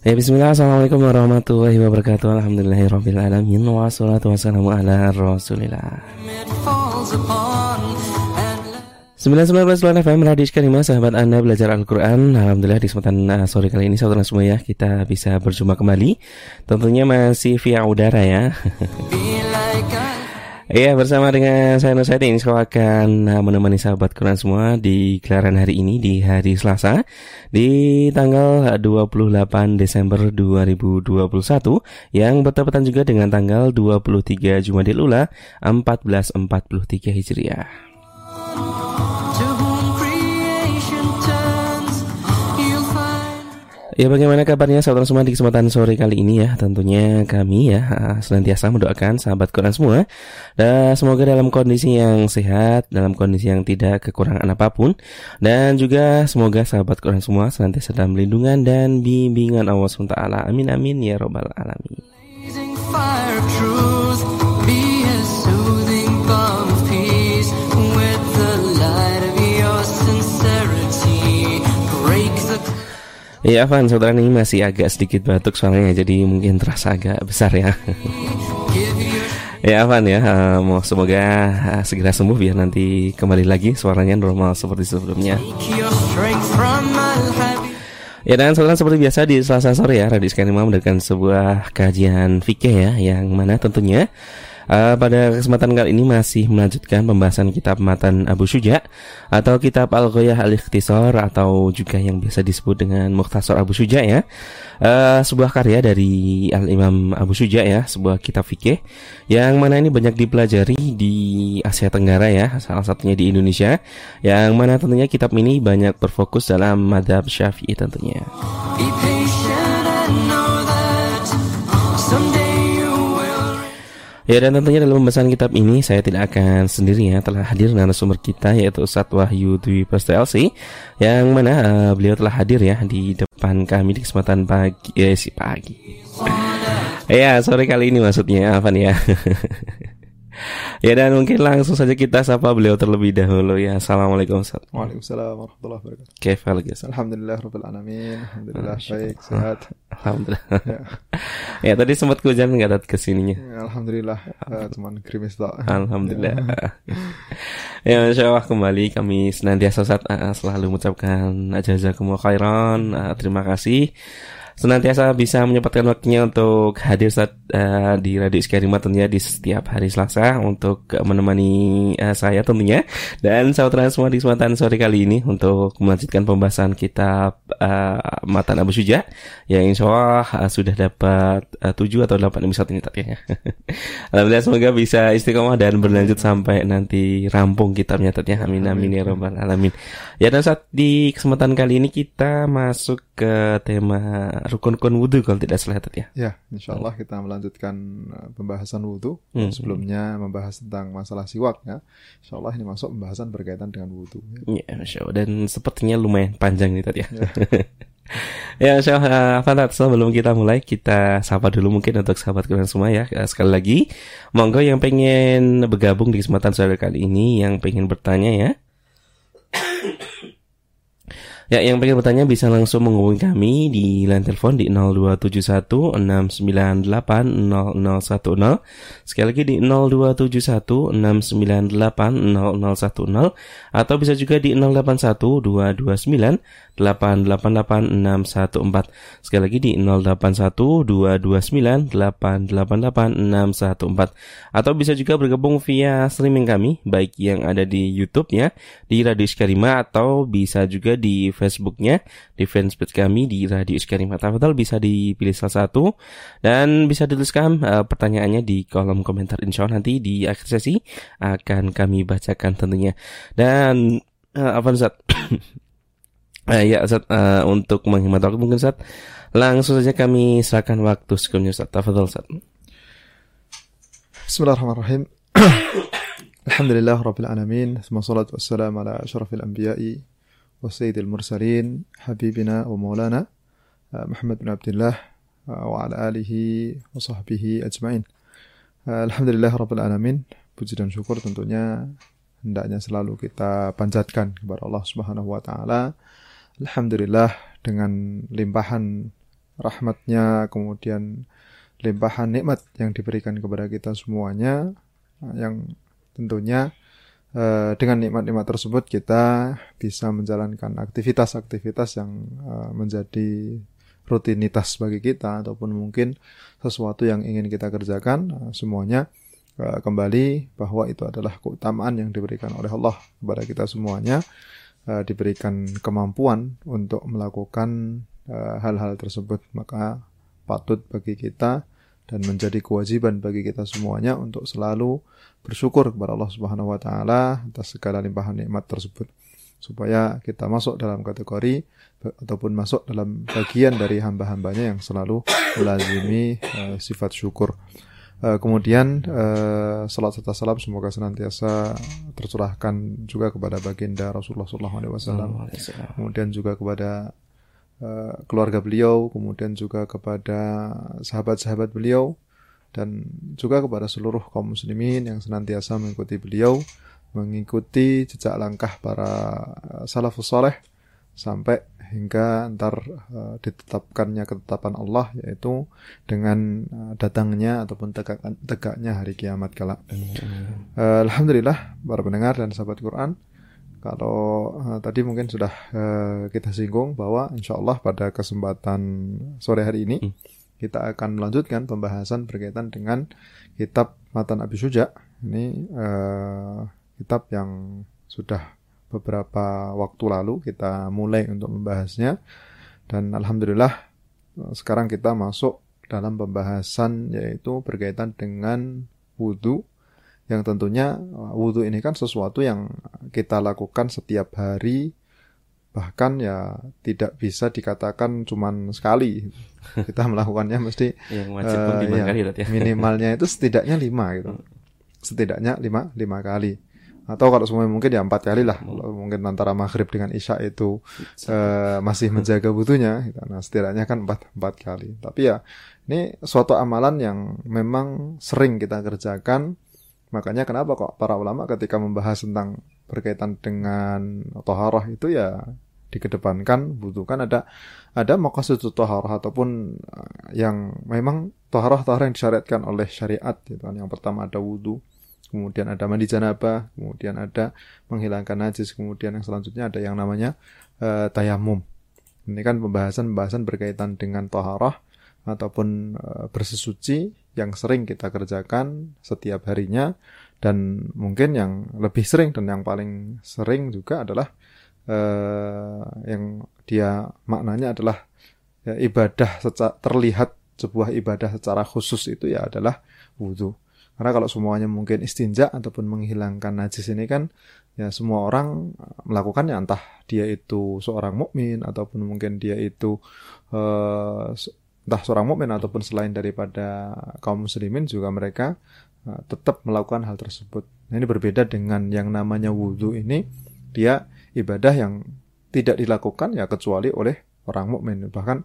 Ya bismillah. Assalamualaikum warahmatullahi wabarakatuh. Alhamdulillahirrabbilalamin Wassalatu wassalamu ala rasulillah. 919 FM Radio Karimah Sahabat Anda belajar Al-Quran. Alhamdulillah di kesempatan uh, sore kali ini Saudara semua ya Kita bisa berjumpa kembali. Tentunya masih via udara ya Iya bersama dengan saya Nur Said Insya akan uh, menemani sahabat Quran semua di gelaran hari ini di hari Selasa di tanggal 28 Desember 2021 yang bertepatan juga dengan tanggal 23 Jumadil Ula 1443 Hijriah. Ya bagaimana kabarnya saudara semua di kesempatan sore kali ini ya? Tentunya kami ya senantiasa mendoakan sahabat Quran semua. Dan semoga dalam kondisi yang sehat Dalam kondisi yang tidak kekurangan apa pun. Dan juga semoga sahabat Quran semua senantiasa dalam lindungan dan bimbingan Allah SWT Amin amin ya robbal alamin Iya Van, saudara ini masih agak sedikit batuk soalnya jadi mungkin terasa agak besar ya. ya Van ya, uh, mau semoga uh, segera sembuh biar nanti kembali lagi suaranya normal seperti sebelumnya. Ya dan saudara seperti biasa di Selasa sore ya, Radio Skanima mendengarkan sebuah kajian fikih ya, yang mana tentunya Uh, pada kesempatan kali ini masih melanjutkan pembahasan kitab Matan Abu Suja atau kitab Al-Ghoyah Al-Ikhtisar atau juga yang biasa disebut dengan Mukhtasar Abu Suja ya. Uh, sebuah karya dari Al-Imam Abu Suja ya, sebuah kitab fikih yang mana ini banyak dipelajari di Asia Tenggara ya, salah satunya di Indonesia. Yang mana tentunya kitab ini banyak berfokus dalam madhab Syafi'i tentunya. Ya dan tentunya dalam pembahasan kitab ini saya tidak akan sendiri ya telah hadir narasumber kita yaitu Ustadz Wahyu Dwi LC yang mana uh, beliau telah hadir ya di depan kami di kesempatan pagi ya si pagi. ya sore kali ini maksudnya apa nih ya? ya dan mungkin langsung saja kita sapa beliau terlebih dahulu ya. Assalamualaikum Ustaz. Waalaikumsalam warahmatullahi wabarakatuh. Kif lagi Alhamdulillah rabbil alamin. Alhamdulillah baik sehat. Alhamdulillah. ya. ya tadi sempat hujan nggak datang ke sininya. Ya, Alhamdulillah uh, cuman krimis tak. Alhamdulillah. ya Masya Allah kembali kami senantiasa saat uh, selalu mengucapkan jazakumullah khairan. Uh, terima kasih senantiasa bisa menyempatkan waktunya untuk hadir saat uh, di Radio Iskarima tentunya di setiap hari Selasa untuk menemani uh, saya tentunya dan saudara semua di kesempatan sore kali ini untuk melanjutkan pembahasan kitab uh, Matan Abu Suja yang insya Allah uh, sudah dapat uh, 7 atau 8 episode ini tadi ya. Alhamdulillah semoga bisa istiqomah dan berlanjut sampai nanti rampung kitabnya tadinya. Amin amin ya robbal alamin. Ya dan saat di kesempatan kali ini kita masuk ke tema rukun-rukun wudhu kalau tidak salah ya. Ya, insya Allah kita melanjutkan uh, pembahasan wudhu. Hmm. Sebelumnya membahas tentang masalah siwak ya. Insya Allah ini masuk pembahasan berkaitan dengan wudhu. Ya, insya Allah. Dan sepertinya lumayan panjang nih tadi ya. Ya, ya insya Allah, sebelum kita mulai, kita sapa dulu mungkin untuk sahabat kalian semua ya. Uh, sekali lagi, monggo yang pengen bergabung di kesempatan sore kali ini, yang pengen bertanya ya. Ya, yang pengen bertanya bisa langsung menghubungi kami di line telepon di 0271 698 0010. Sekali lagi di 0271 698 0010 atau bisa juga di 081 229 888 Sekali lagi di 081 229 888 atau bisa juga bergabung via streaming kami baik yang ada di YouTube ya di Radio Iskarima atau bisa juga di Facebooknya di fanspage kami di Radio Iskarima Tafadhal bisa dipilih salah satu dan bisa dituliskan uh, pertanyaannya di kolom komentar insya Allah nanti di akhir sesi akan kami bacakan tentunya dan uh, apa Ustaz Uh, ya Ustaz, uh, untuk menghemat waktu mungkin Ustaz langsung saja kami serahkan waktu sebelumnya Ustaz. Tafadhol Ustaz. Bismillahirrahmanirrahim. Alhamdulillah rabbil alamin. Semua salat wassalam ala asyrafil anbiya'i maulana uh, Muhammad bin Abdullah uh, wa ala alihi wa sahbihi ajma'in. Alhamdulillah rabbil alamin. Puji dan syukur tentunya hendaknya selalu kita panjatkan kepada Allah Subhanahu wa taala Alhamdulillah dengan limpahan rahmatnya, kemudian limpahan nikmat yang diberikan kepada kita semuanya, yang tentunya eh, dengan nikmat-nikmat tersebut kita bisa menjalankan aktivitas-aktivitas yang eh, menjadi rutinitas bagi kita ataupun mungkin sesuatu yang ingin kita kerjakan eh, semuanya kembali bahwa itu adalah keutamaan yang diberikan oleh Allah kepada kita semuanya diberikan kemampuan untuk melakukan hal-hal tersebut. Maka patut bagi kita dan menjadi kewajiban bagi kita semuanya untuk selalu bersyukur kepada Allah Subhanahu wa taala atas segala limpahan nikmat tersebut supaya kita masuk dalam kategori ataupun masuk dalam bagian dari hamba-hambanya yang selalu melazimi uh, sifat syukur. Uh, kemudian uh, salat serta salam semoga senantiasa tercurahkan juga kepada baginda Rasulullah SAW. Kemudian juga kepada keluarga beliau, kemudian juga kepada sahabat-sahabat beliau, dan juga kepada seluruh kaum muslimin yang senantiasa mengikuti beliau, mengikuti jejak langkah para eh, salafus soleh sampai hingga ntar uh, ditetapkannya ketetapan Allah yaitu dengan uh, datangnya ataupun tegak, tegaknya hari kiamat kelak. Uh, Alhamdulillah para pendengar dan sahabat Quran kalau uh, tadi mungkin sudah uh, kita singgung bahwa insya Allah pada kesempatan sore hari ini hmm. kita akan melanjutkan pembahasan berkaitan dengan kitab Matan Abi Suja. Ini uh, kitab yang sudah beberapa waktu lalu kita mulai untuk membahasnya dan alhamdulillah sekarang kita masuk dalam pembahasan yaitu berkaitan dengan wudhu yang tentunya uh, wudhu ini kan sesuatu yang kita lakukan setiap hari. Bahkan ya tidak bisa dikatakan cuman sekali. Kita melakukannya mesti yang wajib uh, ya, kali ya. minimalnya itu setidaknya lima gitu. Setidaknya lima lima kali. Atau kalau semua mungkin ya empat kali lah. Kalau mungkin antara maghrib dengan isya itu uh, masih menjaga butuhnya gitu. nah setidaknya kan empat empat kali. Tapi ya ini suatu amalan yang memang sering kita kerjakan Makanya kenapa kok para ulama ketika membahas tentang berkaitan dengan toharoh itu ya dikedepankan butuhkan ada ada maqasid toharoh ataupun eh, yang memang toharoh toharoh yang disyariatkan oleh syariat gitu kan. Yang pertama ada wudhu, kemudian ada mandi janabah, kemudian ada menghilangkan najis, kemudian yang selanjutnya ada yang namanya uh, tayamum. Ini kan pembahasan-pembahasan berkaitan dengan toharoh ataupun uh, bersesuci yang sering kita kerjakan setiap harinya dan mungkin yang lebih sering dan yang paling sering juga adalah uh, yang dia maknanya adalah ya, ibadah secara terlihat sebuah ibadah secara khusus itu ya adalah wudhu. Karena kalau semuanya mungkin istinja ataupun menghilangkan najis ini kan ya semua orang melakukannya entah dia itu seorang mukmin ataupun mungkin dia itu uh, entah seorang mukmin ataupun selain daripada kaum muslimin juga mereka uh, tetap melakukan hal tersebut. Nah, ini berbeda dengan yang namanya wudhu ini dia ibadah yang tidak dilakukan ya kecuali oleh orang mukmin. Bahkan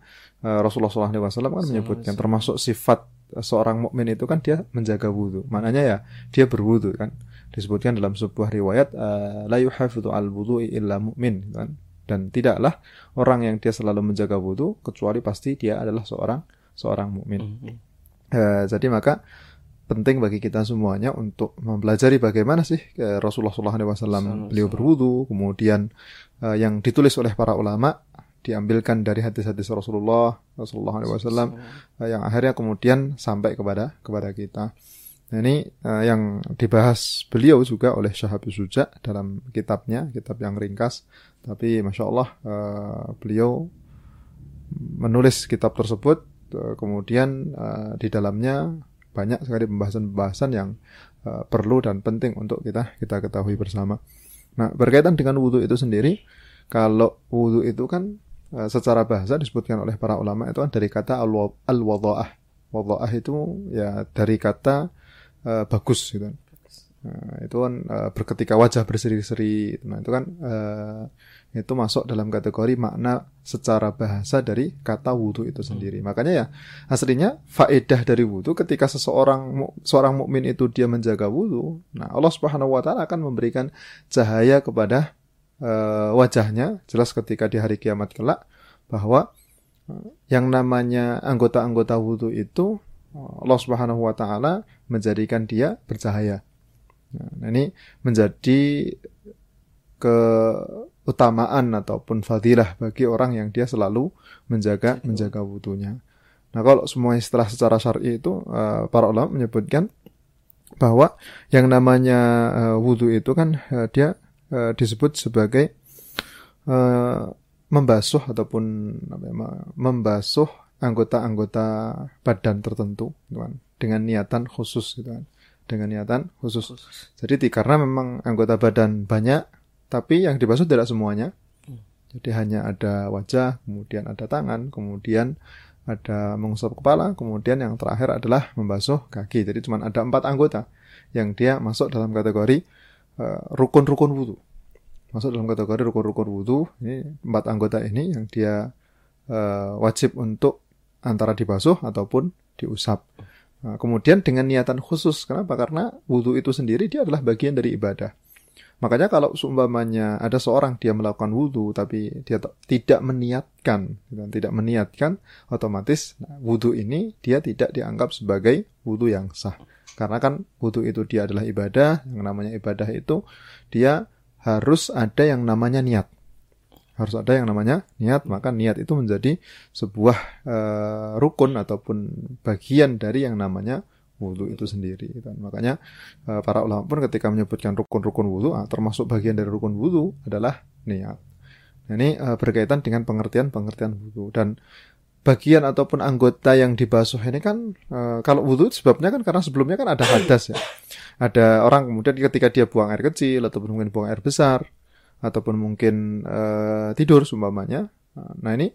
uh, Rasulullah SAW kan menyebutkan termasuk sifat seorang mukmin itu kan dia menjaga wudhu. Maknanya ya dia berwudhu kan. Disebutkan dalam sebuah riwayat uh, la yuhafidhu al wudhu illa mu'min kan dan tidaklah orang yang dia selalu menjaga wudhu kecuali pasti dia adalah seorang seorang mukmin. Mm -hmm. uh, jadi maka penting bagi kita semuanya untuk mempelajari bagaimana sih uh, Rasulullah SAW beliau berwudhu, kemudian uh, yang ditulis oleh para ulama diambilkan dari hadis-hadis Rasulullah Rasulullah SAW yang akhirnya kemudian sampai kepada kepada kita. Ini uh, yang dibahas beliau juga oleh Syahab Suja dalam kitabnya, kitab yang ringkas. Tapi masya Allah uh, beliau menulis kitab tersebut, uh, kemudian uh, di dalamnya banyak sekali pembahasan-pembahasan yang uh, perlu dan penting untuk kita kita ketahui bersama. Nah berkaitan dengan wudhu itu sendiri, kalau wudhu itu kan uh, secara bahasa disebutkan oleh para ulama itu kan dari kata al-wadha'ah. Wadha'ah itu ya dari kata uh, bagus gitu. Nah, itu kan uh, berketika wajah berseri-seri. Nah, itu kan uh, itu masuk dalam kategori makna secara bahasa dari kata wudhu itu sendiri. Hmm. Makanya ya aslinya faedah dari wudhu ketika seseorang seorang mukmin itu dia menjaga wudhu, nah Allah Subhanahu wa taala akan memberikan cahaya kepada uh, wajahnya jelas ketika di hari kiamat kelak bahwa yang namanya anggota-anggota wudhu itu Allah Subhanahu wa taala menjadikan dia bercahaya. Nah, ini menjadi keutamaan ataupun fadilah bagi orang yang dia selalu menjaga menjaga wudhunya. Nah, kalau semua istilah secara syar'i itu uh, para ulama menyebutkan bahwa yang namanya uh, wudhu itu kan uh, dia uh, disebut sebagai uh, membasuh ataupun apa ya, membasuh anggota-anggota badan tertentu gitu kan, dengan niatan khusus gitu kan dengan niatan khusus. Jadi karena memang anggota badan banyak tapi yang dibasuh tidak semuanya. Jadi hanya ada wajah, kemudian ada tangan, kemudian ada mengusap kepala, kemudian yang terakhir adalah membasuh kaki. Jadi cuma ada empat anggota yang dia masuk dalam kategori eh, rukun-rukun uh, wudhu masuk dalam kategori rukun-rukun wudhu. Ini empat anggota ini yang dia uh, wajib untuk antara dibasuh ataupun diusap. Nah, kemudian dengan niatan khusus, kenapa? Karena wudhu itu sendiri dia adalah bagian dari ibadah. Makanya kalau seumpamanya ada seorang dia melakukan wudhu tapi dia tidak meniatkan, gitu, tidak meniatkan, otomatis nah, wudhu ini dia tidak dianggap sebagai wudhu yang sah. Karena kan wudhu itu dia adalah ibadah, yang namanya ibadah itu dia harus ada yang namanya niat. Harus ada yang namanya niat, maka niat itu menjadi sebuah uh, rukun ataupun bagian dari yang namanya wudhu itu sendiri. Dan makanya uh, para ulama pun ketika menyebutkan rukun-rukun wudhu, uh, termasuk bagian dari rukun wudhu adalah niat. Nah, ini uh, berkaitan dengan pengertian-pengertian wudhu dan bagian ataupun anggota yang dibasuh ini kan e, kalau wudhu sebabnya kan karena sebelumnya kan ada hadas ya ada orang kemudian ketika dia buang air kecil ataupun mungkin buang air besar ataupun mungkin e, tidur sumpamanya nah ini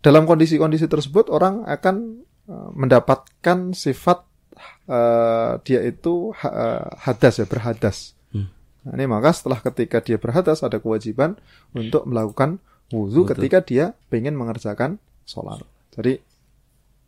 dalam kondisi-kondisi tersebut orang akan e, mendapatkan sifat e, dia itu ha, hadas ya berhadas hmm. nah, ini maka setelah ketika dia berhadas ada kewajiban untuk melakukan wudhu ketika dia ingin mengerjakan sholat. Jadi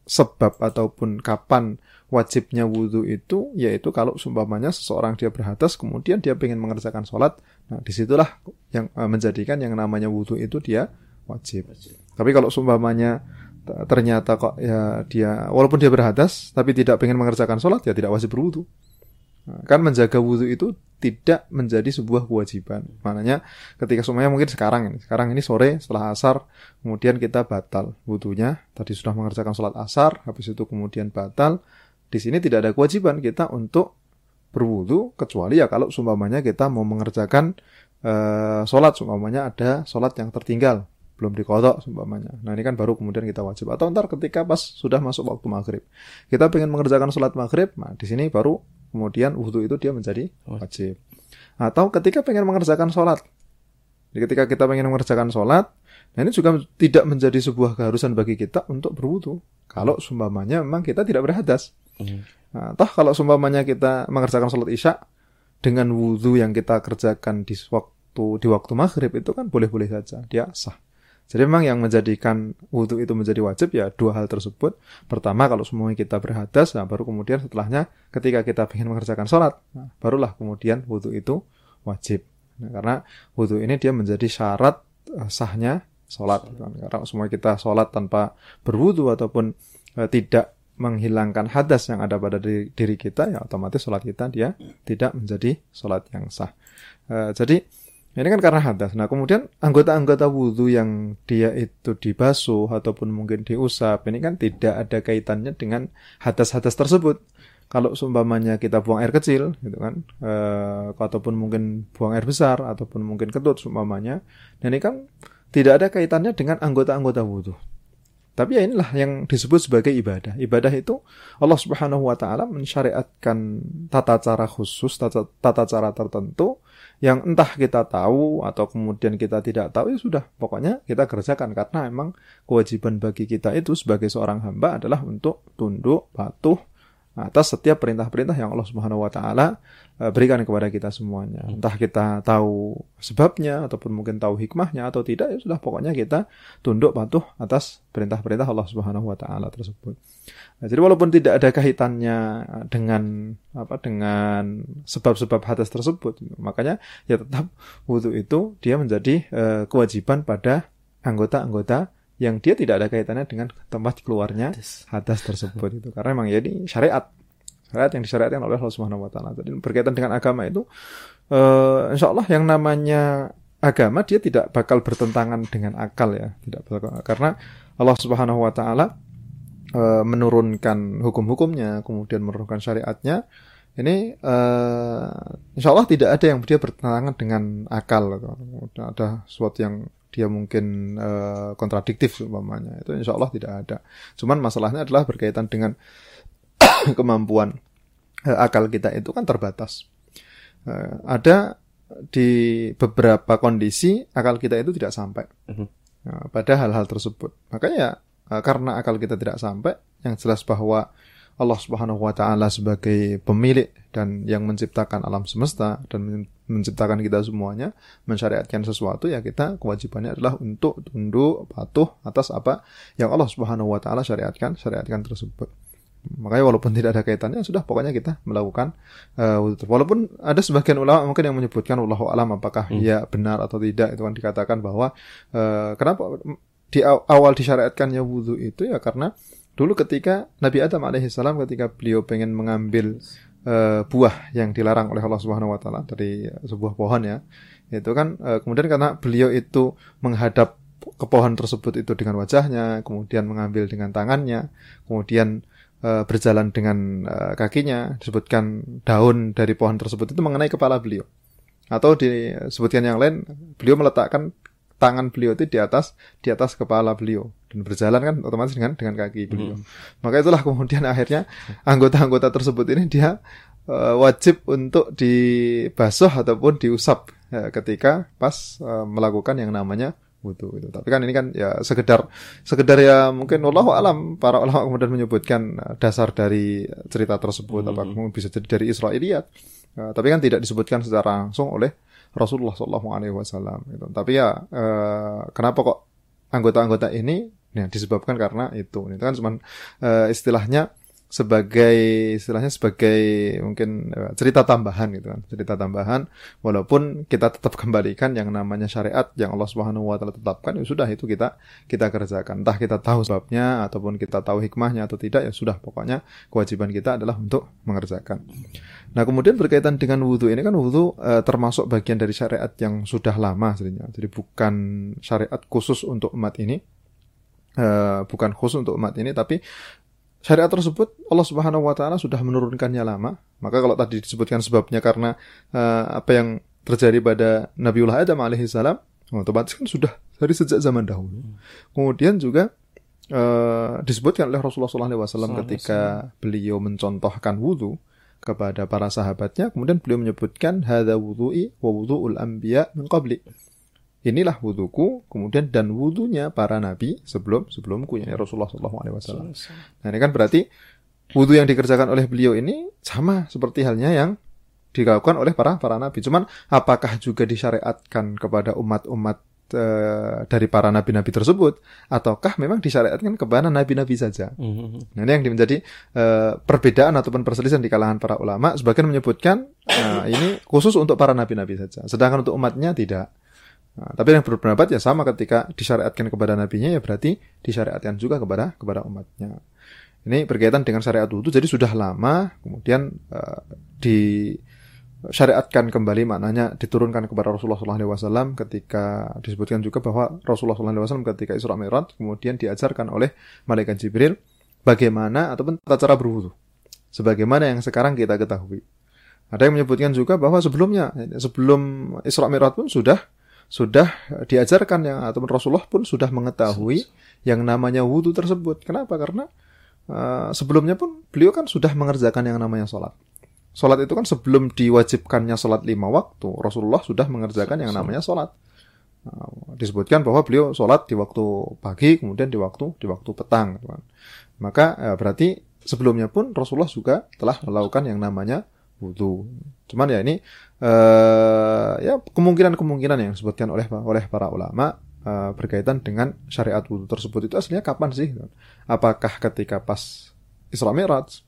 sebab ataupun kapan wajibnya wudhu itu yaitu kalau sumpamanya seseorang dia berhadas kemudian dia ingin mengerjakan sholat nah di situlah yang uh, menjadikan yang namanya wudhu itu dia wajib. wajib. Tapi kalau sumpamanya ternyata kok ya dia walaupun dia berhadas tapi tidak ingin mengerjakan sholat ya tidak wajib berwudhu. Nah, kan menjaga wudhu itu tidak menjadi sebuah kewajiban. Maknanya ketika semuanya mungkin sekarang ini, sekarang ini sore setelah asar, kemudian kita batal wudhunya. Tadi sudah mengerjakan sholat asar, habis itu kemudian batal. Di sini tidak ada kewajiban kita untuk berwudhu, kecuali ya kalau sumpamanya kita mau mengerjakan uh, sholat, sumpamanya ada sholat yang tertinggal, belum dikodok sumpamanya. Nah ini kan baru kemudian kita wajib. Atau ntar ketika pas sudah masuk waktu maghrib, kita ingin mengerjakan sholat maghrib, nah di sini baru kemudian wudhu itu dia menjadi wajib. Atau ketika pengen mengerjakan sholat. Jadi ketika kita pengen mengerjakan sholat, nah ini juga tidak menjadi sebuah keharusan bagi kita untuk berwudhu. Kalau sumpamanya memang kita tidak berhadas. Hmm. Nah, toh kalau sumpamanya kita mengerjakan sholat isya dengan wudhu yang kita kerjakan di waktu di waktu maghrib itu kan boleh-boleh saja, dia sah. Jadi memang yang menjadikan wudhu itu menjadi wajib ya dua hal tersebut. Pertama kalau semuanya kita berhadas, nah baru kemudian setelahnya ketika kita ingin mengerjakan sholat, nah, barulah kemudian wudhu itu wajib. Nah, karena wudhu ini dia menjadi syarat uh, sahnya sholat. Karena semua kita sholat tanpa berwudhu ataupun uh, tidak menghilangkan hadas yang ada pada diri, diri kita, ya otomatis sholat kita dia tidak menjadi sholat yang sah. Uh, jadi ini kan karena hadas. Nah, kemudian anggota-anggota wudhu yang dia itu dibasuh ataupun mungkin diusap, ini kan tidak ada kaitannya dengan hadas-hadas tersebut. Kalau seumpamanya kita buang air kecil, gitu kan, e, ataupun mungkin buang air besar, ataupun mungkin ketut seumpamanya, ini kan tidak ada kaitannya dengan anggota-anggota wudhu. Tapi ya inilah yang disebut sebagai ibadah. Ibadah itu Allah Subhanahu wa taala mensyariatkan tata cara khusus, tata, tata cara tertentu yang entah kita tahu atau kemudian kita tidak tahu ya sudah pokoknya kita kerjakan karena emang kewajiban bagi kita itu sebagai seorang hamba adalah untuk tunduk patuh atas setiap perintah-perintah yang Allah Subhanahu wa taala berikan kepada kita semuanya. Entah kita tahu sebabnya ataupun mungkin tahu hikmahnya atau tidak ya sudah pokoknya kita tunduk patuh atas perintah-perintah Allah Subhanahu wa taala tersebut. Nah, jadi walaupun tidak ada kaitannya dengan apa dengan sebab-sebab hadas tersebut, makanya ya tetap wudhu itu dia menjadi uh, kewajiban pada anggota-anggota yang dia tidak ada kaitannya dengan tempat keluarnya hadas tersebut itu karena memang ya ini syariat syariat yang disyariatkan oleh Allah Subhanahu wa taala. Jadi berkaitan dengan agama itu uh, insya Allah yang namanya agama dia tidak bakal bertentangan dengan akal ya, tidak bakal karena Allah Subhanahu wa taala uh, menurunkan hukum-hukumnya, kemudian menurunkan syariatnya. Ini uh, insya Allah tidak ada yang dia bertentangan dengan akal. Ada sesuatu yang dia mungkin uh, kontradiktif umpamanya. Itu insya Allah tidak ada. Cuman masalahnya adalah berkaitan dengan kemampuan uh, akal kita itu kan terbatas. Uh, ada di beberapa kondisi akal kita itu tidak sampai. Uh, pada hal-hal tersebut. Makanya karena akal kita tidak sampai yang jelas bahwa Allah Subhanahu wa taala sebagai pemilik dan yang menciptakan alam semesta dan menciptakan kita semuanya, mensyariatkan sesuatu ya kita kewajibannya adalah untuk tunduk patuh atas apa yang Allah Subhanahu wa taala syariatkan, syariatkan tersebut. Makanya walaupun tidak ada kaitannya sudah pokoknya kita melakukan uh, walaupun ada sebagian ulama mungkin yang menyebutkan wallahu alam apakah hmm. ya benar atau tidak itu kan dikatakan bahwa uh, kenapa di awal disyariatkannya wudhu itu ya karena Dulu ketika Nabi Adam alaihissalam ketika beliau pengen mengambil uh, buah yang dilarang oleh Allah Subhanahu wa taala dari sebuah pohon ya. Itu kan uh, kemudian karena beliau itu menghadap ke pohon tersebut itu dengan wajahnya, kemudian mengambil dengan tangannya, kemudian uh, berjalan dengan uh, kakinya, disebutkan daun dari pohon tersebut itu mengenai kepala beliau. Atau disebutkan yang lain, beliau meletakkan tangan beliau itu di atas di atas kepala beliau dan berjalan kan otomatis dengan dengan kaki beliau. Hmm. Maka itulah kemudian akhirnya anggota-anggota tersebut ini dia uh, wajib untuk dibasuh ataupun diusap ya, ketika pas uh, melakukan yang namanya wudhu itu. Tapi kan ini kan ya sekedar sekedar ya mungkin Allah alam para ulama kemudian menyebutkan eh, dasar dari cerita tersebut hmm. apa bisa jadi dari Israiliyat. Uh, tapi kan tidak disebutkan secara langsung oleh Rasulullah Shallallahu Alaihi Wasallam. Gitu. Tapi ya eh, kenapa kok anggota-anggota ini? Ya, disebabkan karena itu. Itu kan cuma eh, istilahnya sebagai istilahnya sebagai mungkin uh, cerita tambahan gitu kan cerita tambahan. Walaupun kita tetap kembalikan yang namanya syariat yang Allah Subhanahu wa taala tetapkan ya sudah itu kita kita kerjakan. Entah kita tahu sebabnya ataupun kita tahu hikmahnya atau tidak ya sudah pokoknya kewajiban kita adalah untuk mengerjakan. Nah kemudian berkaitan dengan wudhu ini kan wudhu uh, termasuk bagian dari syariat yang sudah lama sebenarnya. Jadi bukan syariat khusus untuk umat ini Uh, bukan khusus untuk umat ini tapi syariat tersebut Allah Subhanahu wa taala sudah menurunkannya lama. Maka kalau tadi disebutkan sebabnya karena uh, apa yang terjadi pada Nabiullah Adam alaihissalam, otomatis kan sudah dari sejak zaman dahulu. Kemudian juga uh, disebutkan oleh Rasulullah SAW ketika beliau mencontohkan wudhu kepada para sahabatnya, kemudian beliau menyebutkan hadza wudhu'i wa wudhu'ul anbiya min qabli inilah wudhuku, kemudian dan wudhunya para nabi sebelum sebelumku ya Rasulullah SAW. Nah ini kan berarti wudhu yang dikerjakan oleh beliau ini sama seperti halnya yang dilakukan oleh para para nabi. Cuman apakah juga disyariatkan kepada umat-umat e, dari para nabi-nabi tersebut, ataukah memang disyariatkan kepada nabi-nabi saja? Mm-hmm. Nah ini yang menjadi e, perbedaan ataupun perselisihan di kalangan para ulama. Sebagian menyebutkan e, ini khusus untuk para nabi-nabi saja, sedangkan untuk umatnya tidak. Nah, tapi yang berpendapat ya sama ketika disyariatkan kepada nabinya ya berarti disyariatkan juga kepada kepada umatnya. Ini berkaitan dengan syariat wudhu jadi sudah lama kemudian uh, disyariatkan kembali maknanya diturunkan kepada Rasulullah SAW ketika disebutkan juga bahwa Rasulullah SAW ketika Isra Mi'raj kemudian diajarkan oleh malaikat Jibril bagaimana ataupun tata cara berwudhu sebagaimana yang sekarang kita ketahui. Ada yang menyebutkan juga bahwa sebelumnya sebelum Isra Mi'raj pun sudah sudah diajarkan yang ataupun Rasulullah pun sudah mengetahui yang namanya wudhu tersebut. Kenapa? Karena uh, sebelumnya pun beliau kan sudah mengerjakan yang namanya sholat. Sholat itu kan sebelum diwajibkannya sholat lima waktu, Rasulullah sudah mengerjakan yang namanya sholat. Uh, disebutkan bahwa beliau sholat di waktu pagi, kemudian di waktu di waktu petang. Maka uh, berarti sebelumnya pun Rasulullah juga telah melakukan yang namanya wudhu. Cuman ya ini uh, ya kemungkinan-kemungkinan yang disebutkan oleh oleh para ulama uh, berkaitan dengan syariat wudhu tersebut itu aslinya kapan sih? Apakah ketika pas Isra Mi'raj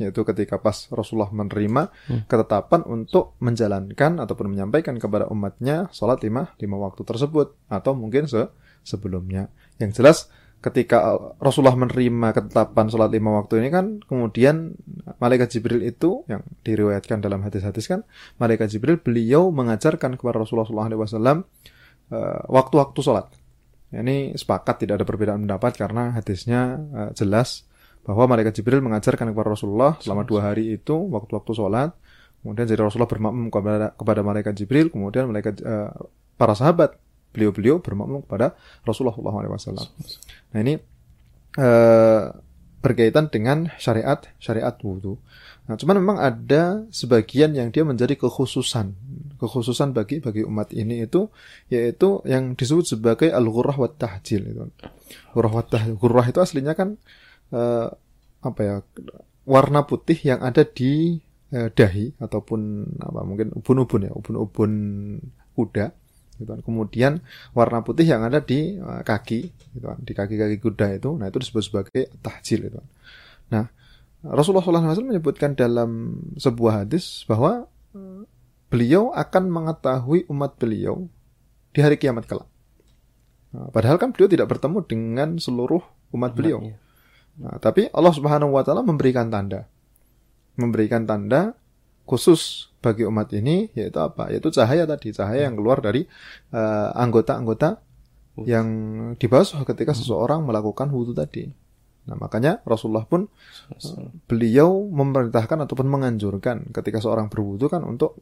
yaitu ketika pas Rasulullah menerima hmm. ketetapan untuk menjalankan ataupun menyampaikan kepada umatnya sholat lima lima waktu tersebut atau mungkin se sebelumnya. Yang jelas ketika Rasulullah menerima ketetapan sholat lima waktu ini kan kemudian malaikat Jibril itu yang diriwayatkan dalam hadis-hadis kan malaikat Jibril beliau mengajarkan kepada Rasulullah SAW uh, waktu-waktu sholat. Ini sepakat tidak ada perbedaan pendapat karena hadisnya uh, jelas bahwa malaikat Jibril mengajarkan kepada Rasulullah selama dua hari itu waktu-waktu sholat. Kemudian jadi Rasulullah bermakmum kepada kepada malaikat Jibril, kemudian malaikat uh, para sahabat beliau-beliau bermakmum kepada Rasulullah SAW. Nah ini uh, berkaitan dengan syariat syariat wudhu. Nah, cuman memang ada sebagian yang dia menjadi kekhususan, kekhususan bagi bagi umat ini itu yaitu yang disebut sebagai al-ghurrah wa tahjil itu. Ghurrah wa tahjil. Ghurrah itu aslinya kan uh, apa ya? warna putih yang ada di uh, dahi ataupun apa mungkin ubun-ubun ya, ubun-ubun kuda gitu kan. Kemudian warna putih yang ada di uh, kaki gitu kan, di kaki-kaki kuda itu, nah itu disebut sebagai tahjil itu kan. Nah, Rasulullah SAW menyebutkan dalam sebuah hadis bahwa uh, beliau akan mengetahui umat beliau di hari kiamat kelak. Nah, padahal kan beliau tidak bertemu dengan seluruh umat beliau. Nah, tapi Allah Subhanahu wa taala memberikan tanda. Memberikan tanda khusus bagi umat ini yaitu apa? Yaitu cahaya tadi, cahaya yang keluar dari uh, anggota-anggota uh, yang dibasuh ketika seseorang melakukan wudhu tadi. Nah, makanya Rasulullah pun uh, beliau memerintahkan ataupun menganjurkan ketika seorang berwudhu kan untuk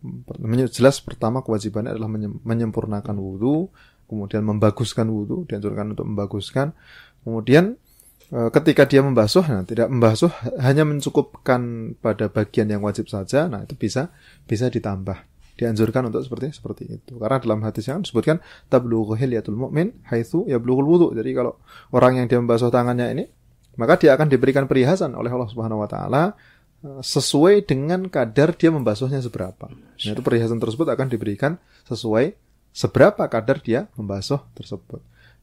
jelas pertama kewajibannya adalah menyempurnakan wudhu, kemudian membaguskan wudhu, dianjurkan untuk membaguskan, kemudian Eh, ketika dia membasuh, nah tidak membasuh hanya mencukupkan pada bagian yang wajib saja, nah itu bisa bisa ditambah. Dianjurkan untuk seperti seperti itu. Karena dalam hadis yang disebutkan tablughu hilyatul mu'min haitsu yablughul wudu. Jadi kalau orang yang dia membasuh tangannya ini, maka dia akan diberikan perhiasan oleh Allah Subhanahu wa taala eh, sesuai dengan kadar dia membasuhnya seberapa. Nah, itu perhiasan tersebut akan diberikan sesuai seberapa kadar dia membasuh tersebut.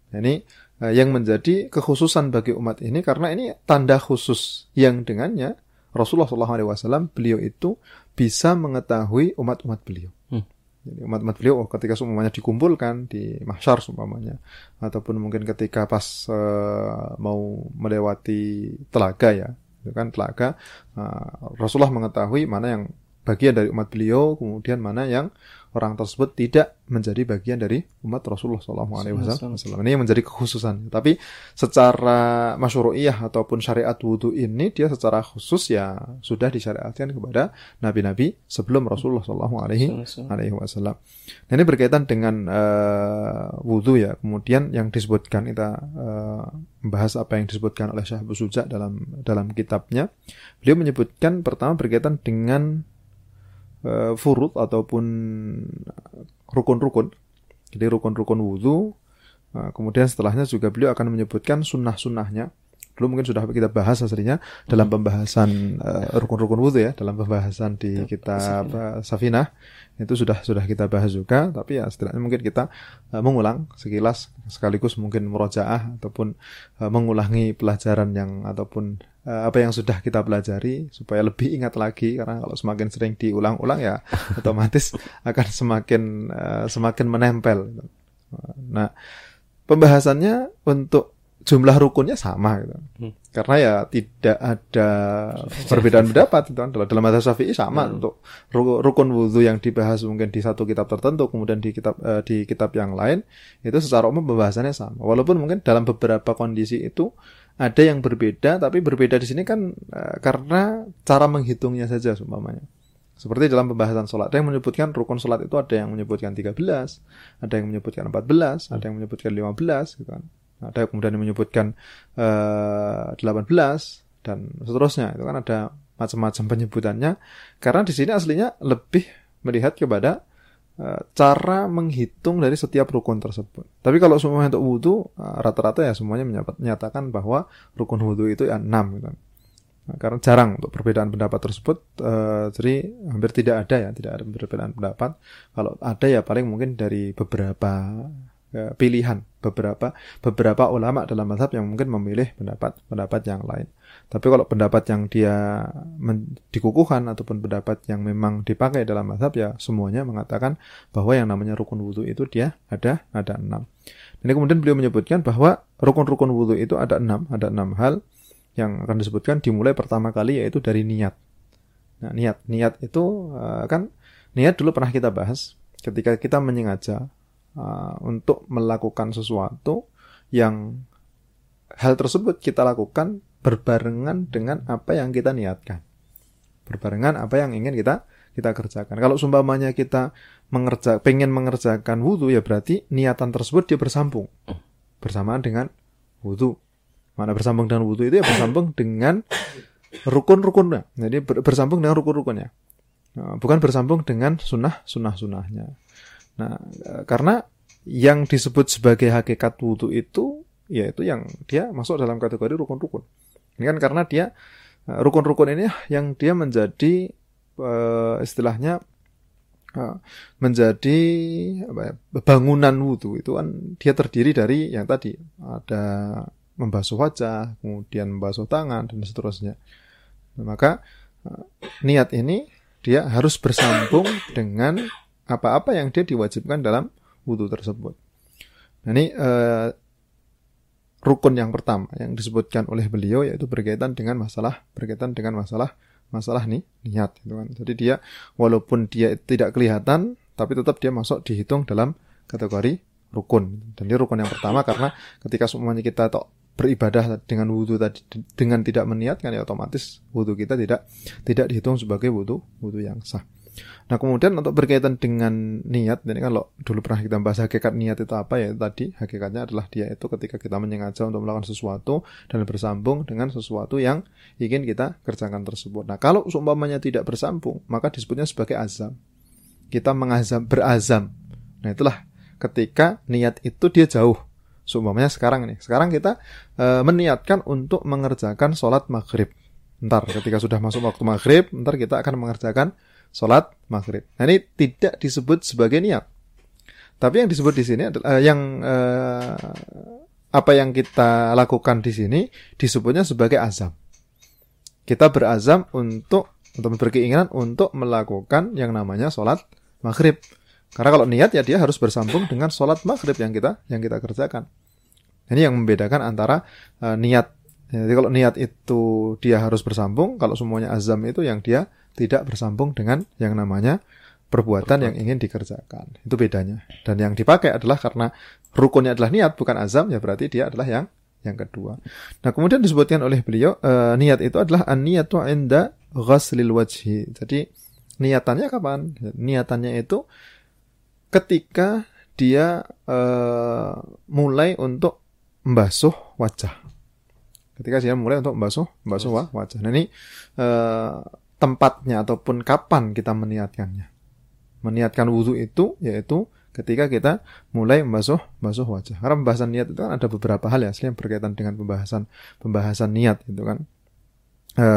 Nah, ini yang menjadi kekhususan bagi umat ini karena ini tanda khusus yang dengannya Rasulullah SAW beliau itu bisa mengetahui umat-umat beliau. Hmm. Jadi umat-umat beliau oh, ketika semuanya dikumpulkan di mahsyar seumpamanya ataupun mungkin ketika pas uh, mau melewati telaga ya, itu kan telaga uh, Rasulullah mengetahui mana yang bagian dari umat beliau, kemudian mana yang orang tersebut tidak menjadi bagian dari umat Rasulullah SAW. Ini yang menjadi kekhususan. Tapi secara masyru'iyah ataupun syariat wudhu ini dia secara khusus ya sudah disyariatkan kepada nabi-nabi sebelum Rasulullah SAW. Nah, ini berkaitan dengan uh, wudhu ya. Kemudian yang disebutkan kita uh, membahas apa yang disebutkan oleh Syekh Suja dalam dalam kitabnya. Beliau menyebutkan pertama berkaitan dengan uh, furud ataupun rukun-rukun. Jadi rukun-rukun wudhu. Uh, kemudian setelahnya juga beliau akan menyebutkan sunnah-sunnahnya. Dulu mungkin sudah kita bahas aslinya dalam pembahasan uh, rukun-rukun wudhu ya, dalam pembahasan di ya, kitab uh, Safinah itu sudah sudah kita bahas juga tapi ya setidaknya mungkin kita uh, mengulang sekilas sekaligus mungkin murojaah ataupun uh, mengulangi pelajaran yang ataupun apa yang sudah kita pelajari supaya lebih ingat lagi karena kalau semakin sering diulang-ulang ya otomatis akan semakin uh, semakin menempel nah pembahasannya untuk jumlah rukunnya sama gitu. Hmm. Karena ya tidak ada perbedaan pendapat gitu kan. Dalam mazhab Syafi'i sama hmm. untuk rukun wudhu yang dibahas mungkin di satu kitab tertentu kemudian di kitab uh, di kitab yang lain itu secara umum pembahasannya sama. Walaupun mungkin dalam beberapa kondisi itu ada yang berbeda tapi berbeda di sini kan uh, karena cara menghitungnya saja umpamanya. Seperti dalam pembahasan sholat, ada yang menyebutkan rukun sholat itu ada yang menyebutkan 13, ada yang menyebutkan 14, ada yang menyebutkan 15 gitu kan. Ada kemudian yang menyebutkan uh, eh, 18 dan seterusnya. Itu kan ada macam-macam penyebutannya. Karena di sini aslinya lebih melihat kepada cara menghitung dari setiap rukun tersebut. Tapi kalau semuanya untuk wudhu, uh, rata-rata ya semuanya menyatakan bahwa rukun wudhu itu ya 6 gitu. Nah, karena jarang untuk perbedaan pendapat tersebut, uh, jadi hampir tidak ada ya, tidak ada perbedaan pendapat. Kalau ada ya paling mungkin dari beberapa Ya, pilihan beberapa beberapa ulama dalam mazhab yang mungkin memilih pendapat pendapat yang lain. Tapi kalau pendapat yang dia dikukuhkan ataupun pendapat yang memang dipakai dalam mazhab ya semuanya mengatakan bahwa yang namanya rukun wudhu itu dia ada ada enam. Ini kemudian beliau menyebutkan bahwa rukun-rukun wudhu itu ada enam, ada enam hal yang akan disebutkan dimulai pertama kali yaitu dari niat. Nah, niat, niat itu uh, kan niat dulu pernah kita bahas ketika kita menyengaja uh, untuk melakukan sesuatu yang hal tersebut kita lakukan berbarengan dengan apa yang kita niatkan. Berbarengan apa yang ingin kita kita kerjakan. Kalau sumpamanya kita mengerja, pengen mengerjakan wudhu ya berarti niatan tersebut dia bersambung bersamaan dengan wudhu. Mana bersambung dengan wudhu itu ya bersambung dengan rukun-rukunnya. Jadi bersambung dengan rukun-rukunnya. Nah, bukan bersambung dengan sunnah sunnah sunnahnya. Nah, karena yang disebut sebagai hakikat wudhu itu yaitu yang dia masuk dalam kategori rukun-rukun. Ini kan karena dia rukun-rukun ini yang dia menjadi uh, istilahnya uh, menjadi apa ya, bangunan wudhu itu kan dia terdiri dari yang tadi ada membasuh wajah, kemudian membasuh tangan dan seterusnya. Nah, maka uh, niat ini dia harus bersambung dengan apa-apa yang dia diwajibkan dalam wudhu tersebut. Nah, ini uh, rukun yang pertama yang disebutkan oleh beliau yaitu berkaitan dengan masalah berkaitan dengan masalah masalah nih niat gitu kan. Jadi dia walaupun dia tidak kelihatan tapi tetap dia masuk dihitung dalam kategori rukun. Dan dia rukun yang pertama karena ketika semuanya kita tok beribadah dengan wudhu tadi dengan tidak meniatkan ya otomatis wudhu kita tidak tidak dihitung sebagai wudhu wudhu yang sah. Nah kemudian untuk berkaitan dengan niat, ini kalau dulu pernah kita bahas hakikat niat itu apa ya tadi hakikatnya adalah dia itu ketika kita menyengaja untuk melakukan sesuatu dan bersambung dengan sesuatu yang ingin kita kerjakan tersebut. Nah kalau seumpamanya tidak bersambung, maka disebutnya sebagai azam. Kita mengazam, berazam. Nah itulah ketika niat itu dia jauh. Seumpamanya sekarang nih, sekarang kita e, meniatkan untuk mengerjakan sholat maghrib. Ntar ketika sudah masuk waktu maghrib, ntar kita akan mengerjakan sholat maghrib. Nah ini tidak disebut sebagai niat. Tapi yang disebut di sini adalah uh, yang uh, apa yang kita lakukan di sini disebutnya sebagai azam. Kita berazam untuk untuk berkeinginan untuk melakukan yang namanya sholat maghrib. Karena kalau niat ya dia harus bersambung dengan sholat maghrib yang kita yang kita kerjakan. Ini yang membedakan antara uh, niat. Jadi kalau niat itu dia harus bersambung, kalau semuanya azam itu yang dia tidak bersambung dengan yang namanya perbuatan yang ingin dikerjakan. Itu bedanya. Dan yang dipakai adalah karena rukunnya adalah niat bukan azam ya berarti dia adalah yang yang kedua. Nah, kemudian disebutkan oleh beliau e, niat itu adalah an-niyatu inda ghaslil wajhi. Jadi niatannya kapan? Niatannya itu ketika dia e, mulai untuk membasuh wajah. Ketika dia mulai untuk membasuh membasuh wajah. Nah, ini e, tempatnya ataupun kapan kita meniatkannya. Meniatkan wudhu itu yaitu ketika kita mulai membasuh basuh wajah. Karena pembahasan niat itu kan ada beberapa hal ya, yang berkaitan dengan pembahasan pembahasan niat itu kan. E,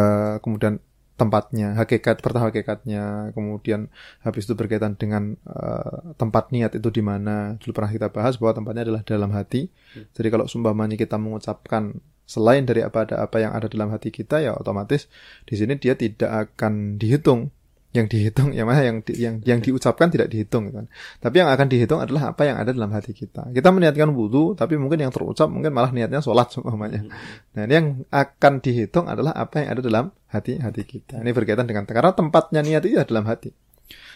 kemudian tempatnya, hakikat pertama hakikatnya, kemudian habis itu berkaitan dengan uh, tempat niat itu di mana. Dulu pernah kita bahas bahwa tempatnya adalah dalam hati. Jadi kalau sumpamanya kita mengucapkan selain dari apa ada apa yang ada dalam hati kita ya otomatis di sini dia tidak akan dihitung. Yang dihitung yang mana? Yang di, yang yang diucapkan tidak dihitung kan. Tapi yang akan dihitung adalah apa yang ada dalam hati kita. Kita meniatkan wudhu tapi mungkin yang terucap mungkin malah niatnya sholat semuanya nah ini yang akan dihitung adalah apa yang ada dalam hati hati kita. Ini berkaitan dengan karena tempatnya niat itu dalam hati